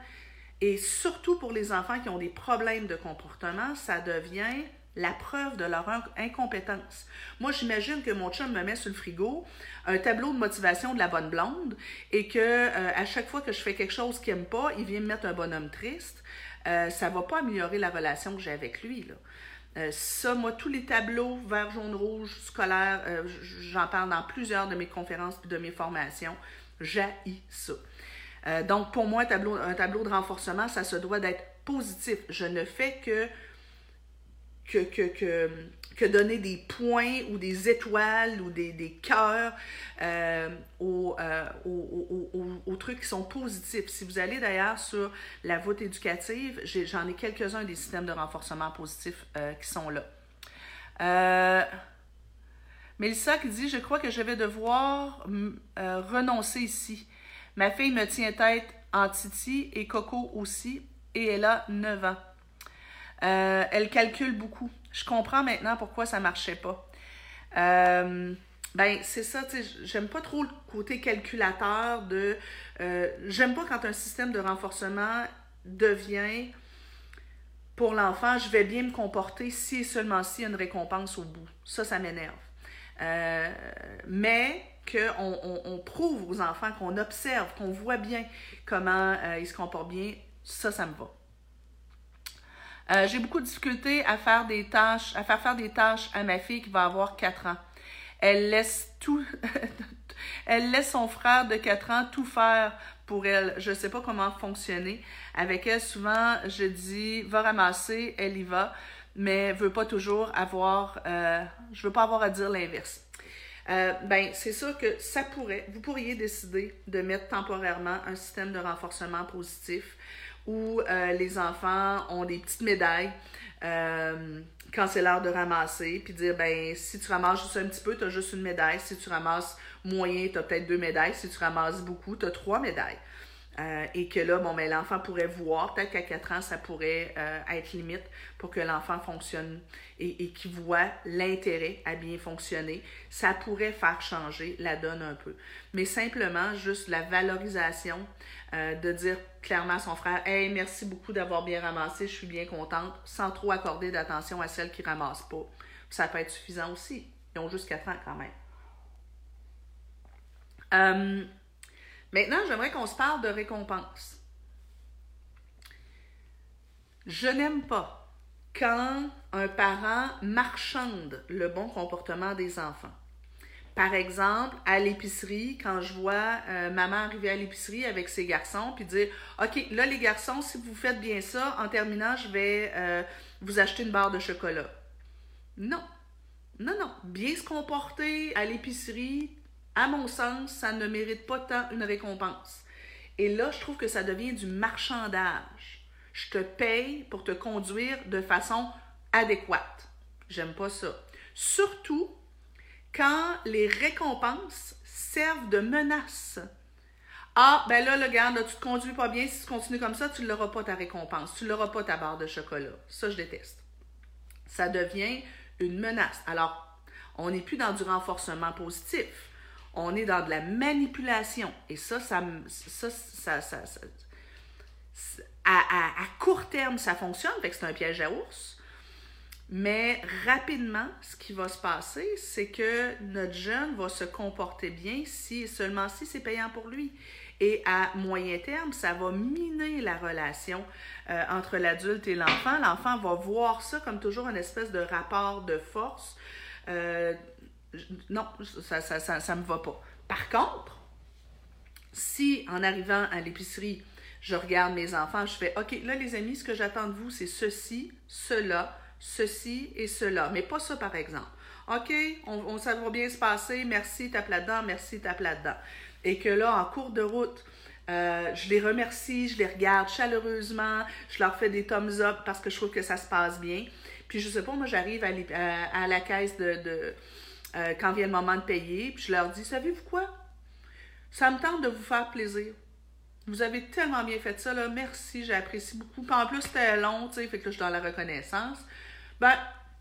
Et surtout pour les enfants qui ont des problèmes de comportement, ça devient la preuve de leur incompétence. Moi, j'imagine que mon chum me met sur le frigo un tableau de motivation de la bonne blonde et que euh, à chaque fois que je fais quelque chose qu'il n'aime pas, il vient me mettre un bonhomme triste. Euh, ça ne va pas améliorer la relation que j'ai avec lui. Là. Euh, ça, moi, tous les tableaux vert, jaune, rouge, scolaires, euh, j'en parle dans plusieurs de mes conférences et de mes formations. J'haïs ça. donc, pour moi, un tableau, un tableau de renforcement, ça se doit d'être positif. Je ne fais que, que, que que donner des points ou des étoiles ou des, des cœurs aux, aux, aux, aux, trucs qui sont positifs. Si vous allez d'ailleurs sur la voûte éducative, j'en ai, quelques-uns des systèmes de renforcement positif euh, qui sont là. Euh, Mélissa qui dit Je crois que je vais devoir euh, renoncer ici. Ma fille me tient tête en Titi et Coco aussi, et elle a 9 ans. Euh, elle calcule beaucoup. Je comprends maintenant pourquoi ça marchait pas. Euh, ben, c'est ça, tu sais, j'aime pas trop le côté calculateur de. Euh, j'aime pas quand un système de renforcement devient pour l'enfant, je vais bien me comporter si et seulement s'il y a une récompense au bout. Ça, ça m'énerve. Euh, mais qu'on on, prouve aux enfants, qu'on observe, qu'on voit bien comment ils se comportent bien, ça, ça me va. Euh, j'ai beaucoup de difficultés à faire des tâches, à faire faire des tâches à ma fille qui va avoir 4 ans. Elle laisse tout, elle laisse son frère de 4 ans tout faire pour elle. Je ne sais pas comment fonctionner. Avec elle, souvent, je dis, va ramasser, elle y va, mais veut pas toujours avoir, euh, je veux pas avoir à dire l'inverse. Euh, ben, c'est sûr que ça pourrait, vous pourriez décider de mettre temporairement un système de renforcement positif où euh, les enfants ont des petites médailles euh, quand c'est l'heure de ramasser, puis dire ben si tu ramasses juste un petit peu, tu as juste une médaille. Si tu ramasses moyen, tu as peut-être deux médailles. Si tu ramasses beaucoup, tu as trois médailles. Euh, et que là, bon, ben, l'enfant pourrait voir, peut-être qu'à 4 ans, ça pourrait euh, être limite pour que l'enfant fonctionne et, et qu'il voit l'intérêt à bien fonctionner. Ça pourrait faire changer la donne un peu. Mais simplement, juste la valorisation euh, de dire clairement à son frère Hey, merci beaucoup d'avoir bien ramassé, je suis bien contente, sans trop accorder d'attention à celle qui ramasse pas. Ça peut être suffisant aussi. Ils ont juste 4 ans quand même. Maintenant, j'aimerais qu'on se parle de récompense. Je n'aime pas quand un parent marchande le bon comportement des enfants. Par exemple, à l'épicerie, quand je vois euh, maman arriver à l'épicerie avec ses garçons, puis dire OK, là, les garçons, si vous faites bien ça, en terminant, je vais euh, vous acheter une barre de chocolat. Non. Non, non. Bien se comporter à l'épicerie, à mon sens, ça ne mérite pas tant une récompense. Et là, je trouve que ça devient du marchandage. Je te paye pour te conduire de façon adéquate. J'aime pas ça. Surtout quand les récompenses servent de menace. Ah, ben là, le gars, là, tu te conduis pas bien, si tu continues comme ça, tu l'auras pas ta récompense, tu l'auras pas ta barre de chocolat. Ça, je déteste. Ça devient une menace. Alors, on n'est plus dans du renforcement positif on est dans de la manipulation. Et ça, ça, ça, ça, à, court terme, ça fonctionne, fait que c'est un piège à ours. Mais rapidement, ce qui va se passer, c'est que notre jeune va se comporter bien si seulement si c'est payant pour lui. Et à moyen terme, ça va miner la relation euh, entre l'adulte et l'enfant. L'enfant va voir ça comme toujours une espèce de rapport de force. Euh, non, ça ça, ça, ça me va pas. Par contre, si en arrivant à l'épicerie, je regarde mes enfants, je fais OK, là les amis, ce que j'attends de vous, c'est ceci, cela, ceci et cela, mais pas ça par exemple. OK, on, ça va bien se passer, merci, tape là-dedans, merci, tape là-dedans. Et que là, en cours de route, euh, je les remercie, je les regarde chaleureusement, je leur fais des thumbs up parce que je trouve que ça se passe bien. Puis je sais pas, moi j'arrive à, à, la caisse de euh, quand vient le moment de payer, puis je leur dis, savez-vous quoi? Ça me tente de vous faire plaisir. Vous avez tellement bien fait ça, là. Merci, j'apprécie beaucoup. Puis en plus, c'était long, tu sais, fait que je suis dans la reconnaissance. Ben,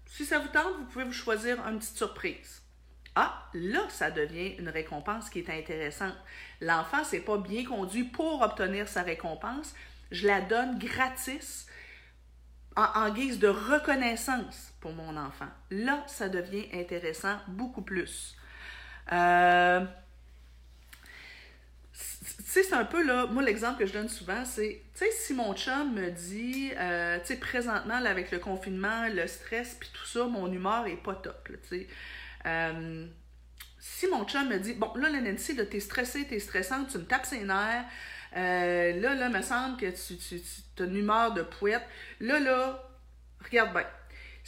si ça vous tente, vous pouvez vous choisir une petite surprise. Ah, là, ça devient une récompense qui est intéressante. L'enfant s'est pas bien conduit pour obtenir sa récompense. Je la donne gratis en, guise de reconnaissance pour mon enfant. Là, ça devient intéressant beaucoup plus. Euh, sais, c'est un peu là, moi l'exemple que je donne souvent, c'est, tu sais, si mon chum me dit, euh, tu sais, présentement, avec le confinement, le stress, puis tout ça, mon humeur est pas top, tu sais. Euh, si mon chum me dit, bon, là, la Nancy, là, t'es stressée, t'es stressante, tu me tapes ses nerfs, euh, là, là, me semble que tu, tu, tu as une humeur de pouette, là, là, regarde bien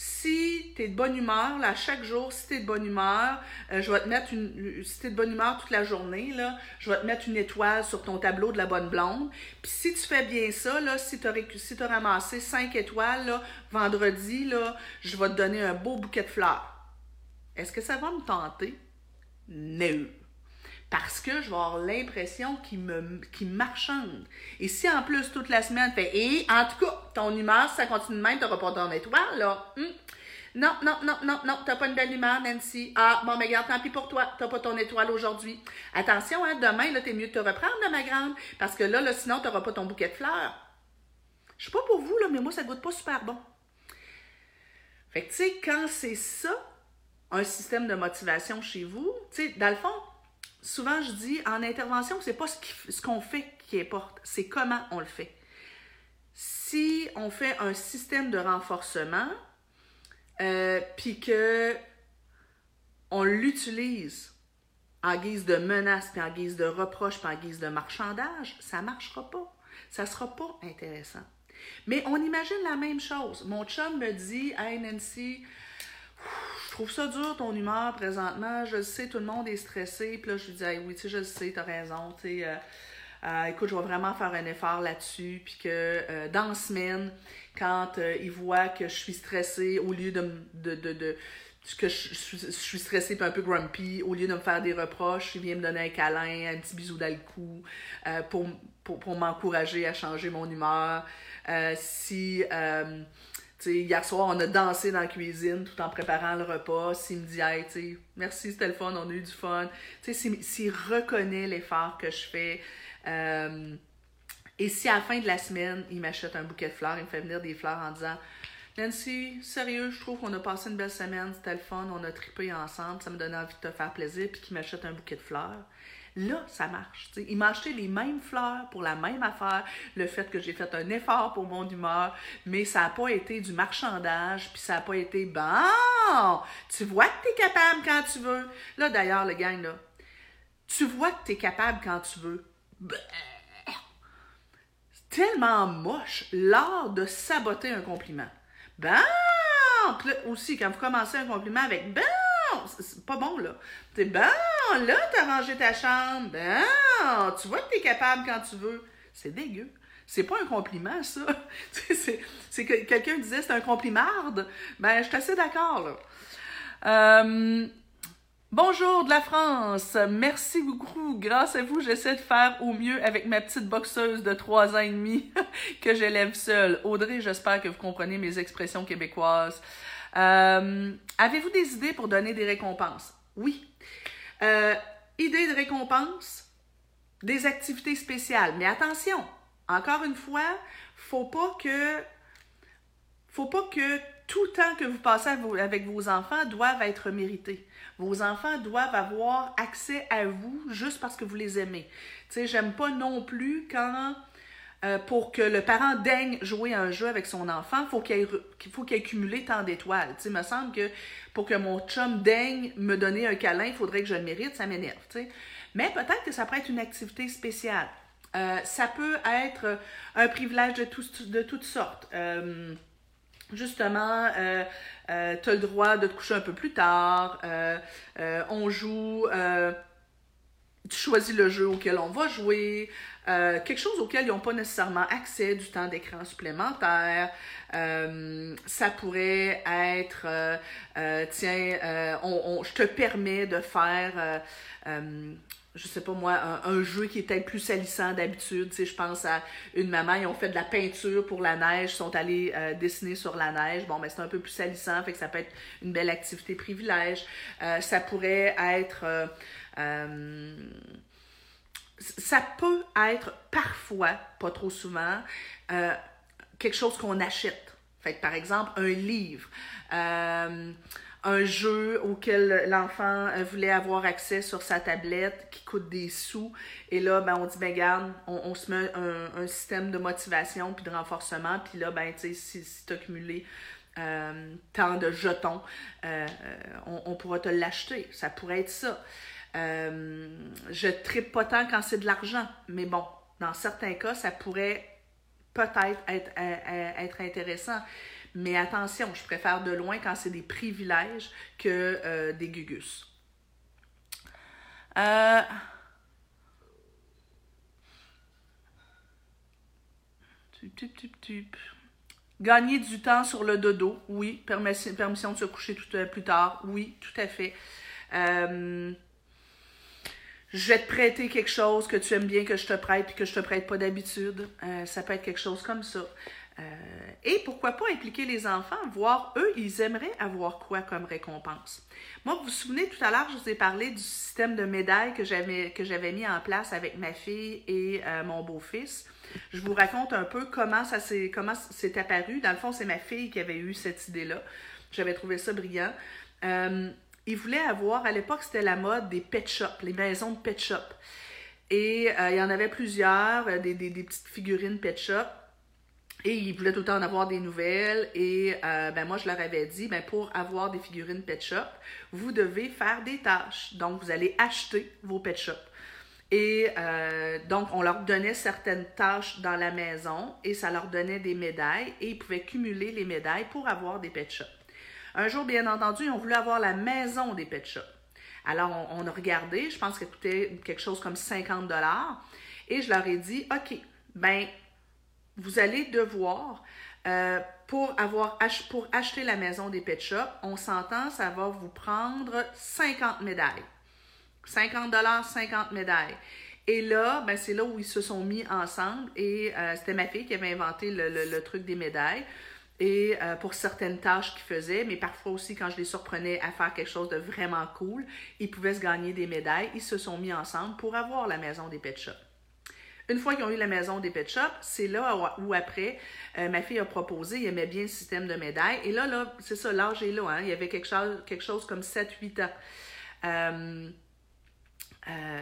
si tu es de bonne humeur, là, chaque jour, si tu es de bonne humeur, euh, je vais te mettre une. Si tu es de bonne humeur toute la journée, là, je vais te mettre une étoile sur ton tableau de la bonne blonde. Puis si tu fais bien ça, là, si tu as, si as, ramassé cinq étoiles, là, vendredi, là, je vais te donner un beau bouquet de fleurs. Est-ce que ça va me tenter? Non parce que je vais avoir l'impression qu'il me marchande. Et si en plus toute la semaine fait et en tout cas, ton humeur, si ça continue de même, tu n'auras pas ton étoile, là. Hmm. Non, non, non, non, non, t'as pas une belle humeur, Nancy. Ah, bon, mais regarde, tant pis pour toi, t'as pas ton étoile aujourd'hui. Attention, hein, demain, là, t'es mieux de te reprendre, ma grande, parce que là, là sinon, t'auras pas ton bouquet de fleurs. Je sais pas pour vous, là, mais moi, ça goûte pas super bon. Fait que, tu sais, quand c'est ça, un système de motivation chez vous, tu sais, dans le fond, souvent je dis en intervention, c'est pas ce qu'on fait qui importe, c'est comment on le fait. Si on fait un système de renforcement, euh, puis que on l'utilise en guise de menace, puis en guise de reproche, puis en guise de marchandage, ça marchera pas. Ça sera pas intéressant. Mais on imagine la même chose. Mon chum me dit, Hey Nancy, trouve ça dur ton humeur présentement? Je le sais, tout le monde est stressé. Puis là, je lui dis, oui, tu sais, je le sais, t'as raison. Tu euh, euh, écoute, je vais vraiment faire un effort là-dessus. Puis que euh, dans la semaine, quand il voit que je suis stressée, au lieu de, de, que je, suis stressée et un peu grumpy, au lieu de me faire des reproches, il vient me donner un câlin, un petit bisou dans pour m'encourager à changer mon humeur. si hier soir, on a dansé dans la cuisine tout en préparant le repas. S'il me dit, hey, merci, c'était le fun, on a eu du fun. S'il reconnaît l'effort que je fais. Euh, et si à la fin de la semaine, il m'achète un bouquet de fleurs, il me fait venir des fleurs en disant Nancy, sérieux, je trouve qu'on a passé une belle semaine, c'était le fun, on a tripé ensemble, ça me donnait envie de te faire plaisir, puis qu'il m'achète un bouquet de fleurs. Là, ça marche. Il m'a acheté les mêmes fleurs pour la même affaire, le fait que j'ai fait un effort pour mon humeur, mais ça n'a pas été du marchandage, puis ça n'a pas été bon, tu vois que tu es capable quand tu veux. Là, d'ailleurs, le gang, là, tu vois que tu es capable quand tu veux. C'est tellement moche l'art de saboter un compliment. Ben, aussi, quand vous commencez un compliment avec ben, c'est pas bon, là. T'es bon, là, t'as rangé ta chambre. Ben, tu vois que t'es capable quand tu veux. C'est dégueu. C'est pas un compliment, ça. c'est que quelqu'un disait c'est un complimarde. Ben, je suis assez d'accord, là. Euh, bonjour de la France. Merci beaucoup. Grâce à vous, j'essaie de faire au mieux avec ma petite boxeuse de trois ans et demi que j'élève seule. Audrey, j'espère que vous comprenez mes expressions québécoises. Euh, avez-vous des idées pour donner des récompenses? Oui. Euh, idées de récompenses, des activités spéciales. Mais attention, encore une fois, faut pas que faut pas que tout temps que vous passez avec vos enfants doivent être mérités. Vos enfants doivent avoir accès à vous juste parce que vous les aimez. Tu sais, j'aime pas non plus quand euh, pour que le parent daigne jouer un jeu avec son enfant, faut qu'il faut qu'il ait cumulé tant d'étoiles. Tu me semble que pour que mon chum daigne me donner un câlin, il faudrait que je le mérite, ça m'énerve. Tu sais. Mais peut-être que ça pourrait être une activité spéciale. Euh, ça peut être un privilège de, de toutes sortes. Euh, justement, euh, tu as le droit de te coucher un peu plus tard. on joue tu choisis le jeu auquel on va jouer, euh, quelque chose auquel ils n'ont pas nécessairement accès, du temps d'écran supplémentaire. Euh, ça pourrait être, euh, tiens, on, je te permets de faire, je sais pas moi, un, jeu qui est peut-être plus salissant d'habitude. Tu sais, je pense à une maman, ils ont fait de la peinture pour la neige, sont allés dessiner sur la neige. Bon, mais ben, c'est un peu plus salissant, fait que ça peut être une belle activité privilège. ça pourrait être euh, ça peut être parfois, pas trop souvent, euh, quelque chose qu'on achète. Fait par exemple, un livre, euh, un jeu auquel l'enfant voulait avoir accès sur sa tablette qui coûte des sous. Et là, ben, on dit, ben garde, on, se met un, système de motivation puis de renforcement. Puis là, ben, tu sais, si, tu as cumulé tant de jetons, on, on, pourra te l'acheter. Ça pourrait être ça. Euh, je tripe pas tant quand c'est de l'argent, mais bon, dans certains cas, ça pourrait peut-être être, euh, euh, être, intéressant. Mais attention, je préfère de loin quand c'est des privilèges que des gugus. Gagner du temps sur le dodo, oui. Permission, de se coucher tout, plus tard, oui, tout à fait je vais te prêter quelque chose que tu aimes bien que je te prête et que je te prête pas d'habitude. Euh, ça peut être quelque chose comme ça. Euh, et pourquoi pas impliquer les enfants, voir eux, ils aimeraient avoir quoi comme récompense. Moi, vous vous souvenez, tout à l'heure, je vous ai parlé du système de médailles que j'avais, mis en place avec ma fille et euh, mon beau-fils. Je vous raconte un peu comment ça s'est, apparu. Dans le fond, c'est ma fille qui avait eu cette idée-là. J'avais trouvé ça brillant il voulait avoir, à l'époque, c'était la mode des pet shops, les maisons de pet shop. Et euh, il y en avait plusieurs, euh, des, petites figurines pet shop. Et il voulait tout le temps en avoir des nouvelles. Et euh, ben moi, je leur avais dit, ben pour avoir des figurines pet shop, vous devez faire des tâches. Donc, vous allez acheter vos pet shops. Et donc, on leur donnait certaines tâches dans la maison et ça leur donnait des médailles et ils pouvaient cumuler les médailles pour avoir des pet shops. Un jour, bien entendu, on voulait avoir la maison des pet shops. Alors, on, a regardé, je pense qu'elle coûtait quelque chose comme 50 dollars. Et je leur ai dit, OK, ben, vous allez devoir, euh, pour, acheter la maison des pet shops, on s'entend, ça va vous prendre 50 médailles. 50 dollars, 50 médailles. Et là, ben, c'est là où ils se sont mis ensemble et euh, c'était ma fille qui avait inventé le truc des médailles et euh, pour certaines tâches qu'ils faisaient, mais parfois aussi quand je les surprenais à faire quelque chose de vraiment cool, ils pouvaient se gagner des médailles. Ils se sont mis ensemble pour avoir la maison des pet shops. Une fois qu'ils ont eu la maison des pet shops, c'est là où après, euh, ma fille a proposé, il aimait bien le système de médailles. Et là, là c'est ça, l'âge est là. Hein, il y avait quelque chose, quelque chose comme 7-8 ans. Euh,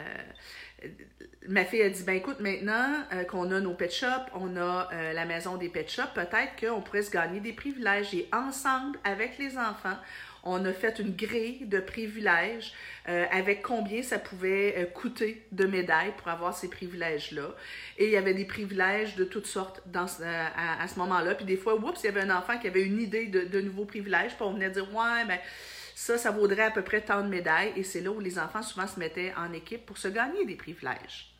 ma fille a dit ben écoute maintenant euh, qu'on a nos pet shops, on a euh, la maison des pet shops, peut-être qu'on pourrait se gagner des privilèges et ensemble avec les enfants, on a fait une grille de privilèges euh, avec combien ça pouvait coûter de médailles pour avoir ces privilèges-là. Et il y avait des privilèges de toutes sortes dans, à, ce moment-là. Puis des fois, oups, il y avait un enfant qui avait une idée de, de nouveaux privilèges, puis on venait dire ouais, mais ça, ça vaudrait à peu près tant de médailles et c'est là où les enfants souvent se mettaient en équipe pour se gagner des privilèges.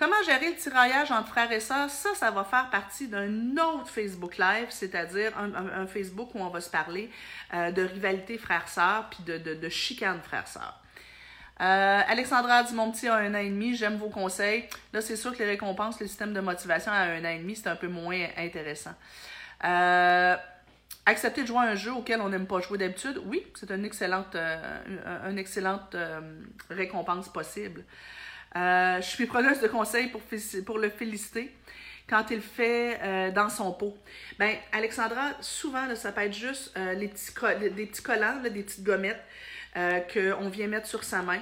Comment gérer le tiraillage entre frères et sœurs? Ça, ça va faire partie d'un autre Facebook Live, c'est-à-dire un, Facebook où on va se parler euh, de rivalité frères-sœurs puis de, de, chicane frères-sœurs. Euh, Alexandra dit Mon petit a un an et demi, j'aime vos conseils. Là, c'est sûr que les récompenses, le système de motivation à un an et demi, c'est un peu moins intéressant. Euh, Accepter de jouer à un jeu auquel on n'aime pas jouer d'habitude, oui, c'est une excellente, une excellente récompense possible. Euh, je suis preneuse de conseils pour, le féliciter. quand il fait euh, dans son pot. Ben, Alexandra, souvent, ça peut être juste euh, des petits collants, des petites gommettes qu'on vient mettre sur sa main.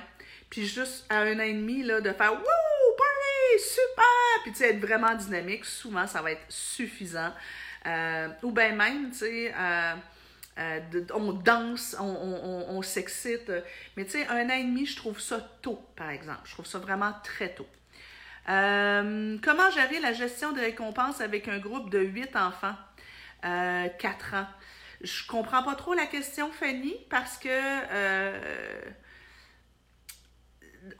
Puis juste à un an et demi, là, de faire « Wouh! Party! Super! » Puis tu sais, être vraiment dynamique, souvent, ça va être suffisant. ou bien même, tu sais... on danse, on, on, on s'excite. Mais tu sais, un an et demi, je trouve ça tôt, par exemple. Je trouve ça vraiment très tôt. Euh, comment gérer la gestion des récompenses avec un groupe de 8 enfants, euh, 4 ans? Je comprends pas trop la question, Fanny, parce que euh,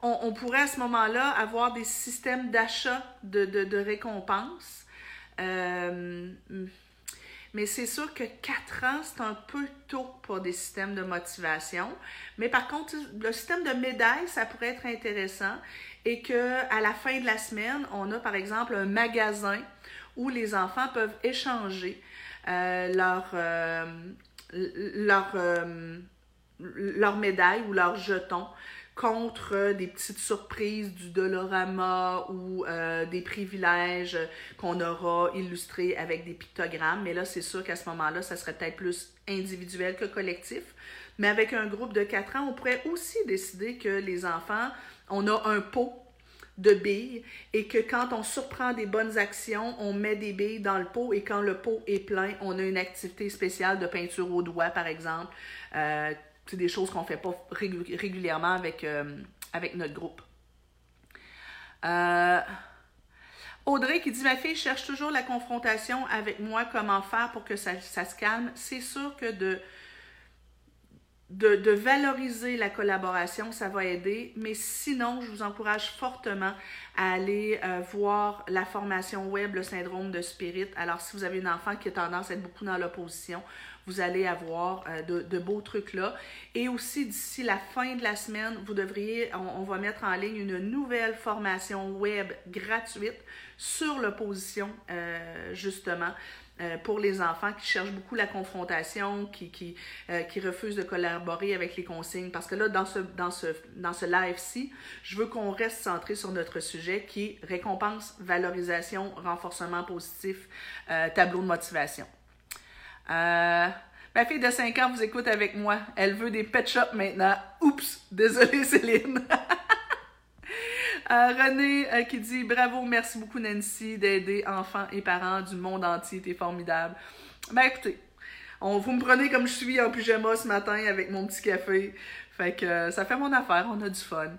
on, pourrait à ce moment-là avoir des systèmes d'achat de, de, récompenses. Mais c'est sûr que 4 ans, c'est un peu tôt pour des systèmes de motivation. Mais par contre, le système de médailles, ça pourrait être intéressant et qu'à la fin de la semaine, on a par exemple un magasin où les enfants peuvent échanger euh, leur, euh, euh, leur médaille ou leur jeton contre des petites surprises du Dolorama ou des privilèges qu'on aura illustrés avec des pictogrammes. Mais là, c'est sûr qu'à ce moment-là, ça serait peut-être plus individuel que collectif. Mais avec un groupe de 4 ans, on pourrait aussi décider que les enfants on a un pot de billes et que quand on surprend des bonnes actions, on met des billes dans le pot et quand le pot est plein, on a une activité spéciale de peinture au doigt, par exemple. Euh, c'est des choses qu'on ne fait pas régulièrement avec, euh, avec notre groupe. Euh, Audrey qui dit Ma fille cherche toujours la confrontation avec moi, comment faire pour que ça, ça se calme. C'est sûr que de de, valoriser la collaboration, ça va aider. Mais sinon, je vous encourage fortement à aller euh, voir la formation web, le syndrome de spirit. Alors, si vous avez une enfant qui a tendance à être beaucoup dans l'opposition, vous allez avoir euh, de, beaux trucs là. Et aussi, d'ici la fin de la semaine, vous devriez, on, va mettre en ligne une nouvelle formation web gratuite sur l'opposition, euh, justement. Euh, pour les enfants qui cherchent beaucoup la confrontation, qui, qui, refusent de collaborer avec les consignes. Parce que là, dans ce, dans ce, dans ce live-ci, je veux qu'on reste centré sur notre sujet qui récompense, valorisation, renforcement positif, tableau de motivation. Ma fille de 5 ans vous écoute avec moi. Elle veut des pet shops maintenant. Oups, désolée Céline. Euh, René euh, qui dit Bravo, merci beaucoup Nancy d'aider enfants et parents du monde entier, t'es formidable. Ben écoutez, on, vous me prenez comme je suis en pyjama ce matin avec mon petit café. Fait que euh, ça fait mon affaire, on a du fun.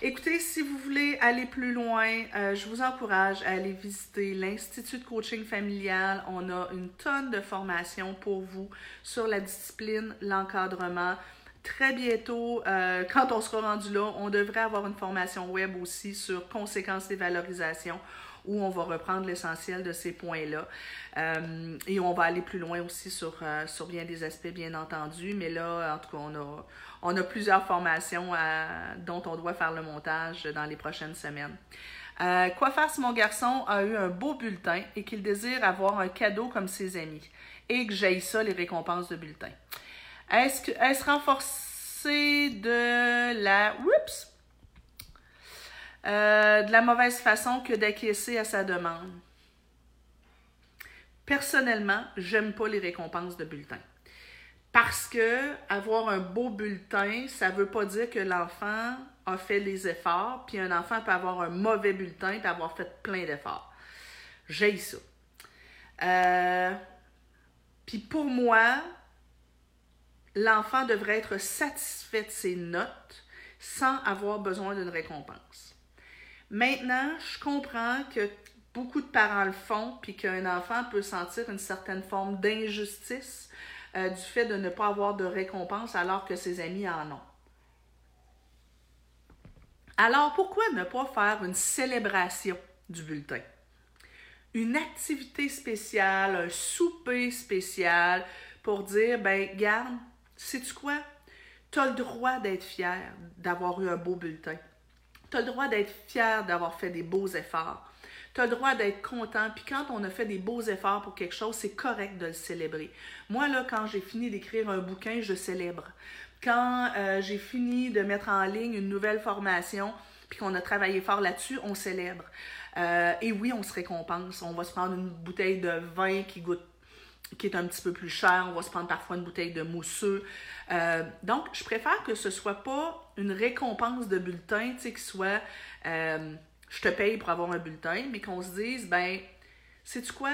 Écoutez, si vous voulez aller plus loin, je vous encourage à aller visiter l'Institut de coaching familial. On a une tonne de formations pour vous sur la discipline, l'encadrement, Très bientôt, euh, quand on sera rendu là, on devrait avoir une formation web aussi sur conséquences des valorisations où on va reprendre l'essentiel de ces points-là. Euh, et on va aller plus loin aussi sur, euh, sur bien des aspects, bien entendu. Mais là, en tout cas, on a, plusieurs formations dont on doit faire le montage dans les prochaines semaines. quoi faire si mon garçon a eu un beau bulletin et qu'il désire avoir un cadeau comme ses amis et que j'aille ça les récompenses de bulletin? Est-ce est renforcé de la. Oups! Euh, de la mauvaise façon que d'acquiescer à sa demande. Personnellement, j'aime pas les récompenses de bulletin. Parce que avoir un beau bulletin, ça veut pas dire que l'enfant a fait les efforts, puis un enfant peut avoir un mauvais bulletin et avoir fait plein d'efforts. J'ai ça. Euh, puis pour moi, l'enfant devrait être satisfait de ses notes sans avoir besoin d'une récompense. Maintenant, je comprends que beaucoup de parents le font, puis qu'un enfant peut sentir une certaine forme d'injustice euh, du fait de ne pas avoir de récompense alors que ses amis en ont. Alors, pourquoi ne pas faire une célébration du bulletin? Une activité spéciale, un souper spécial pour dire, ben, garde, Sais-tu quoi? Tu as le droit d'être fier d'avoir eu un beau bulletin. Tu as le droit d'être fier d'avoir fait des beaux efforts. Tu as le droit d'être content. Puis quand on a fait des beaux efforts pour quelque chose, c'est correct de le célébrer. Moi, là, quand j'ai fini d'écrire un bouquin, je célèbre. Quand euh, j'ai fini de mettre en ligne une nouvelle formation, puis qu'on a travaillé fort là-dessus, on célèbre. Euh, et oui, on se récompense. On va se prendre une bouteille de vin qui goûte qui est un petit peu plus cher. On va se prendre parfois une bouteille de mousseux. Euh, donc, je préfère que ce soit pas une récompense de bulletin, tu sais, qui soit euh, je te paye pour avoir un bulletin, mais qu'on se dise, ben, sais-tu quoi?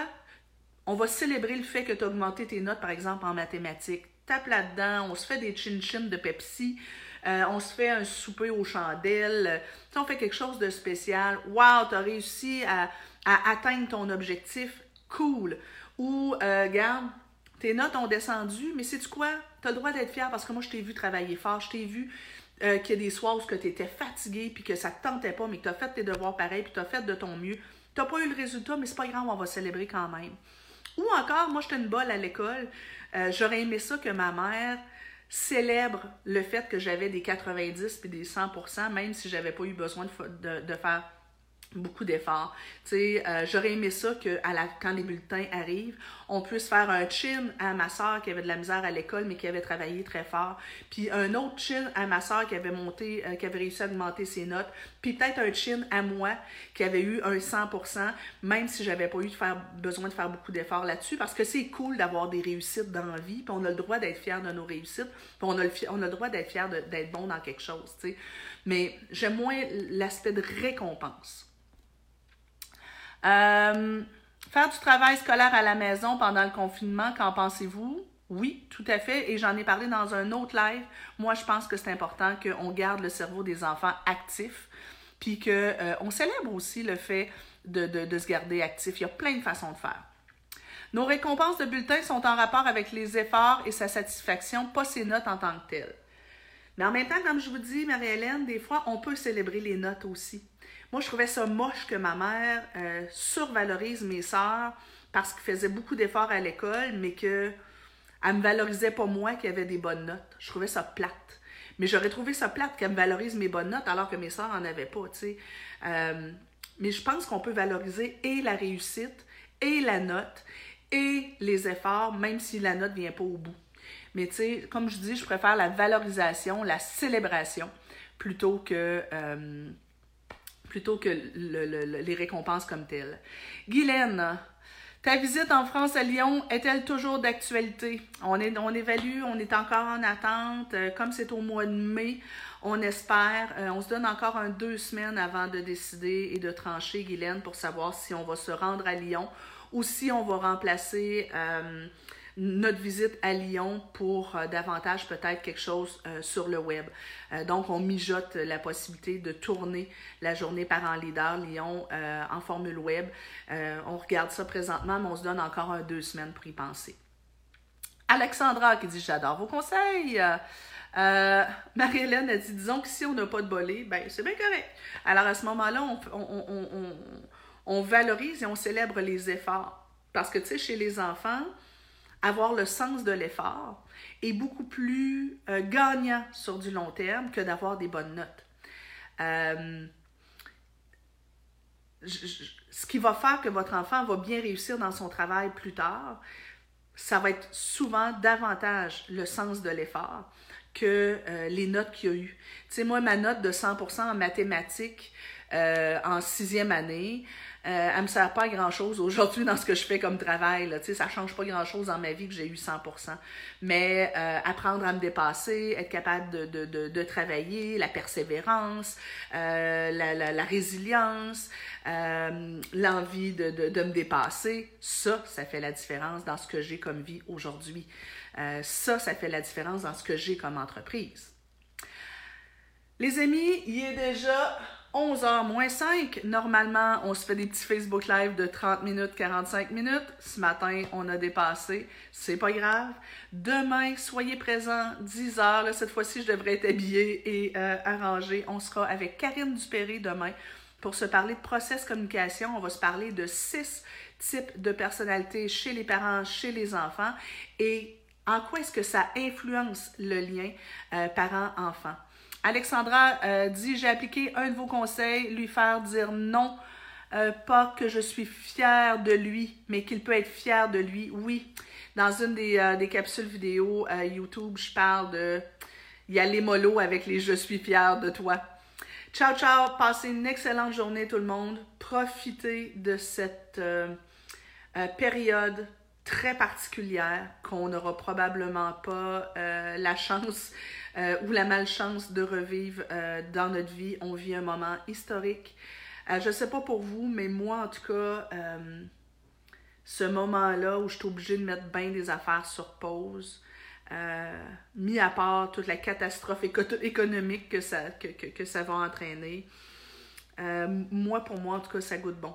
On va célébrer le fait que tu as augmenté tes notes, par exemple, en mathématiques. Tape là-dedans, on se fait des chin-chin de Pepsi, euh, on se fait un souper aux chandelles, on fait quelque chose de spécial. Wow, tu as réussi à atteindre ton objectif, cool. Ou, euh, regarde, tes notes ont descendu, mais sais-tu quoi? Tu as le droit d'être fier parce que moi, je t'ai vu travailler fort, je t'ai vu euh, qu'il y a des soirs où tu étais fatigué, puis que ça ne te tentait pas, mais que tu fait tes devoirs pareil, puis tu as fait de ton mieux. Tu n'as pas eu le résultat, mais c'est pas grave, on va célébrer quand même. Ou encore, moi, j'étais une bolle à l'école. Euh, j'aurais aimé ça que ma mère célèbre le fait que j'avais des 90 puis des 100% même si j'avais pas eu besoin de faire beaucoup d'efforts. Tu sais, euh, j'aurais aimé ça que à la, quand les bulletins arrivent, on puisse faire un chin à ma soeur qui avait de la misère à l'école mais qui avait travaillé très fort, puis un autre chin à ma soeur qui avait monté, euh, qui avait réussi à augmenter ses notes, puis peut-être un chin à moi qui avait eu un 100%, même si j'avais pas eu besoin de faire beaucoup d'efforts là-dessus, parce que c'est cool d'avoir des réussites dans la vie, puis on a le droit d'être fier de nos réussites, puis on a le, on a le droit d'être fier d'être bon dans quelque chose, tu sais. Mais j'aime moins l'aspect de récompense. Euh, faire du travail scolaire à la maison pendant le confinement, qu'en pensez-vous? Oui, tout à fait. Et j'en ai parlé dans un autre live. Moi, je pense que c'est important qu'on garde le cerveau des enfants actif, puis qu'on euh, célèbre aussi le fait de, de, se garder actif. Il y a plein de façons de faire. Nos récompenses de bulletin sont en rapport avec les efforts et sa satisfaction, pas ses notes en tant que telles. Mais en même temps, comme je vous dis, Marie-Hélène, des fois, on peut célébrer les notes aussi. Moi, je trouvais ça moche que ma mère euh, survalorise mes sœurs parce qu'elles faisaient beaucoup d'efforts à l'école, mais qu'elle ne me valorisait pas moi qui avait des bonnes notes. Je trouvais ça plate. Mais j'aurais trouvé ça plate qu'elle me valorise mes bonnes notes alors que mes sœurs n'en avaient pas, tu. Euh, mais je pense qu'on peut valoriser et la réussite, et la note, et les efforts, même si la note ne vient pas au bout. Mais tu sais, comme je dis, je préfère la valorisation, la célébration, plutôt que... Euh, plutôt que les récompenses comme telles. Guylaine, ta visite en France à Lyon est-elle toujours d'actualité? On, on évalue, on est encore en attente. Euh, comme c'est au mois de mai, on espère. Euh, on se donne encore un deux semaines avant de décider et de trancher, Guylaine, pour savoir si on va se rendre à Lyon ou si on va remplacer euh, notre visite à Lyon pour euh, davantage peut-être quelque chose euh, sur le web. Euh, donc, on mijote la possibilité de tourner la journée Parents Leader Lyon en formule web. on regarde ça présentement, mais on se donne encore un deux semaines pour y penser. Alexandra qui dit J'adore vos conseils. Marie-Hélène a dit Disons que si on n'a pas de bolé, ben c'est bien correct. Alors à ce moment-là, on, on, valorise et on célèbre les efforts. Parce que tu sais, chez les enfants, avoir le sens de l'effort est beaucoup plus euh, gagnant sur du long terme que d'avoir des bonnes notes. Euh, ce qui va faire que votre enfant va bien réussir dans son travail plus tard, ça va être souvent davantage le sens de l'effort que euh, les notes qu'il a eu. Tu sais, moi, ma note de 100% en mathématiques en sixième année, euh, elle me sert pas à grand-chose aujourd'hui dans ce que je fais comme travail. Là. Ça change pas grand-chose dans ma vie que j'ai eu 100%. Mais euh, apprendre à me dépasser, être capable de, de, de, travailler, la persévérance, euh, la, la, la, résilience, euh, l'envie de, de, me dépasser, ça, ça fait la différence dans ce que j'ai comme vie aujourd'hui. Euh, ça, ça fait la différence dans ce que j'ai comme entreprise. Les amis, il est déjà 11h moins 5. Normalement, on se fait des petits Facebook Live de 30 minutes, 45 minutes. Ce matin, on a dépassé. C'est pas grave. Demain, soyez présents, 10h. cette fois-ci, je devrais être habillée et euh, arrangée. On sera avec Karine Dupéré demain pour se parler de process communication. On va se parler de six types de personnalités chez les parents, chez les enfants et en quoi est-ce que ça influence le lien euh, parent-enfant? Alexandra euh, dit J'ai appliqué un de vos conseils, lui faire dire non, euh, pas que je suis fière de lui, mais qu'il peut être fier de lui. Oui, dans une des, euh, capsules vidéo YouTube, je parle de. Y a les molos avec les Je suis fière de toi. Ciao, ciao. Passez une excellente journée, tout le monde. Profitez de cette période très particulière qu'on n'aura probablement pas euh, la chance ou la malchance de revivre dans notre vie. On vit un moment historique. je ne sais pas pour vous, mais moi, en tout cas, ce moment-là où je suis obligée de mettre bien des affaires sur pause, euh, mis à part toute la catastrophe économique que ça, que, que, ça va entraîner. Euh, moi, pour moi, en tout cas, ça goûte bon.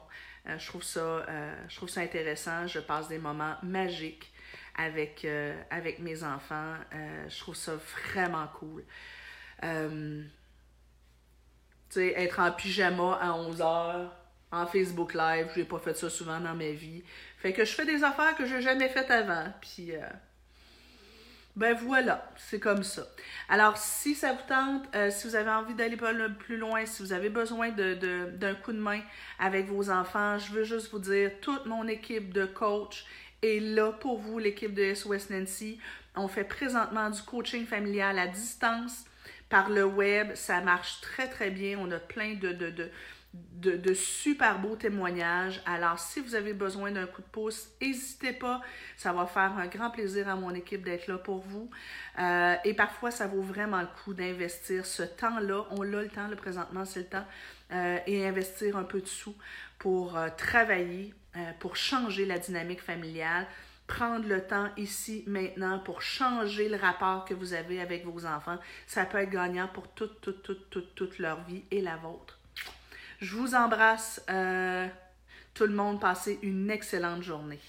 Euh, je, trouve ça, je trouve ça intéressant. Je passe des moments magiques avec, avec mes enfants. je trouve ça vraiment cool. tu sais, être en pyjama à 11h, en Facebook Live, je n'ai pas fait ça souvent dans ma vie. Fait que je fais des affaires que je n'ai jamais faites avant. Puis ben voilà, c'est comme ça. Alors, si ça vous tente, euh, si vous avez envie d'aller plus loin, si vous avez besoin d'un coup de main avec vos enfants, je veux juste vous dire, toute mon équipe de coach est là pour vous, l'équipe de SOS Nancy. On fait présentement du coaching familial à distance par le web. Ça marche très, très bien. On a plein de, de super beaux témoignages. Alors, si vous avez besoin d'un coup de pouce, n'hésitez pas. Ça va faire un grand plaisir à mon équipe d'être là pour vous. Euh, et parfois, ça vaut vraiment le coup d'investir ce temps-là. On l'a le temps, le présentement, c'est le temps. Euh, et investir un peu de sous pour euh, travailler, pour changer la dynamique familiale prendre le temps ici, maintenant, pour changer le rapport que vous avez avec vos enfants. Ça peut être gagnant pour toute, toute, toute, toute, toute leur vie et la vôtre. Je vous embrasse. Euh, tout le monde, passez une excellente journée.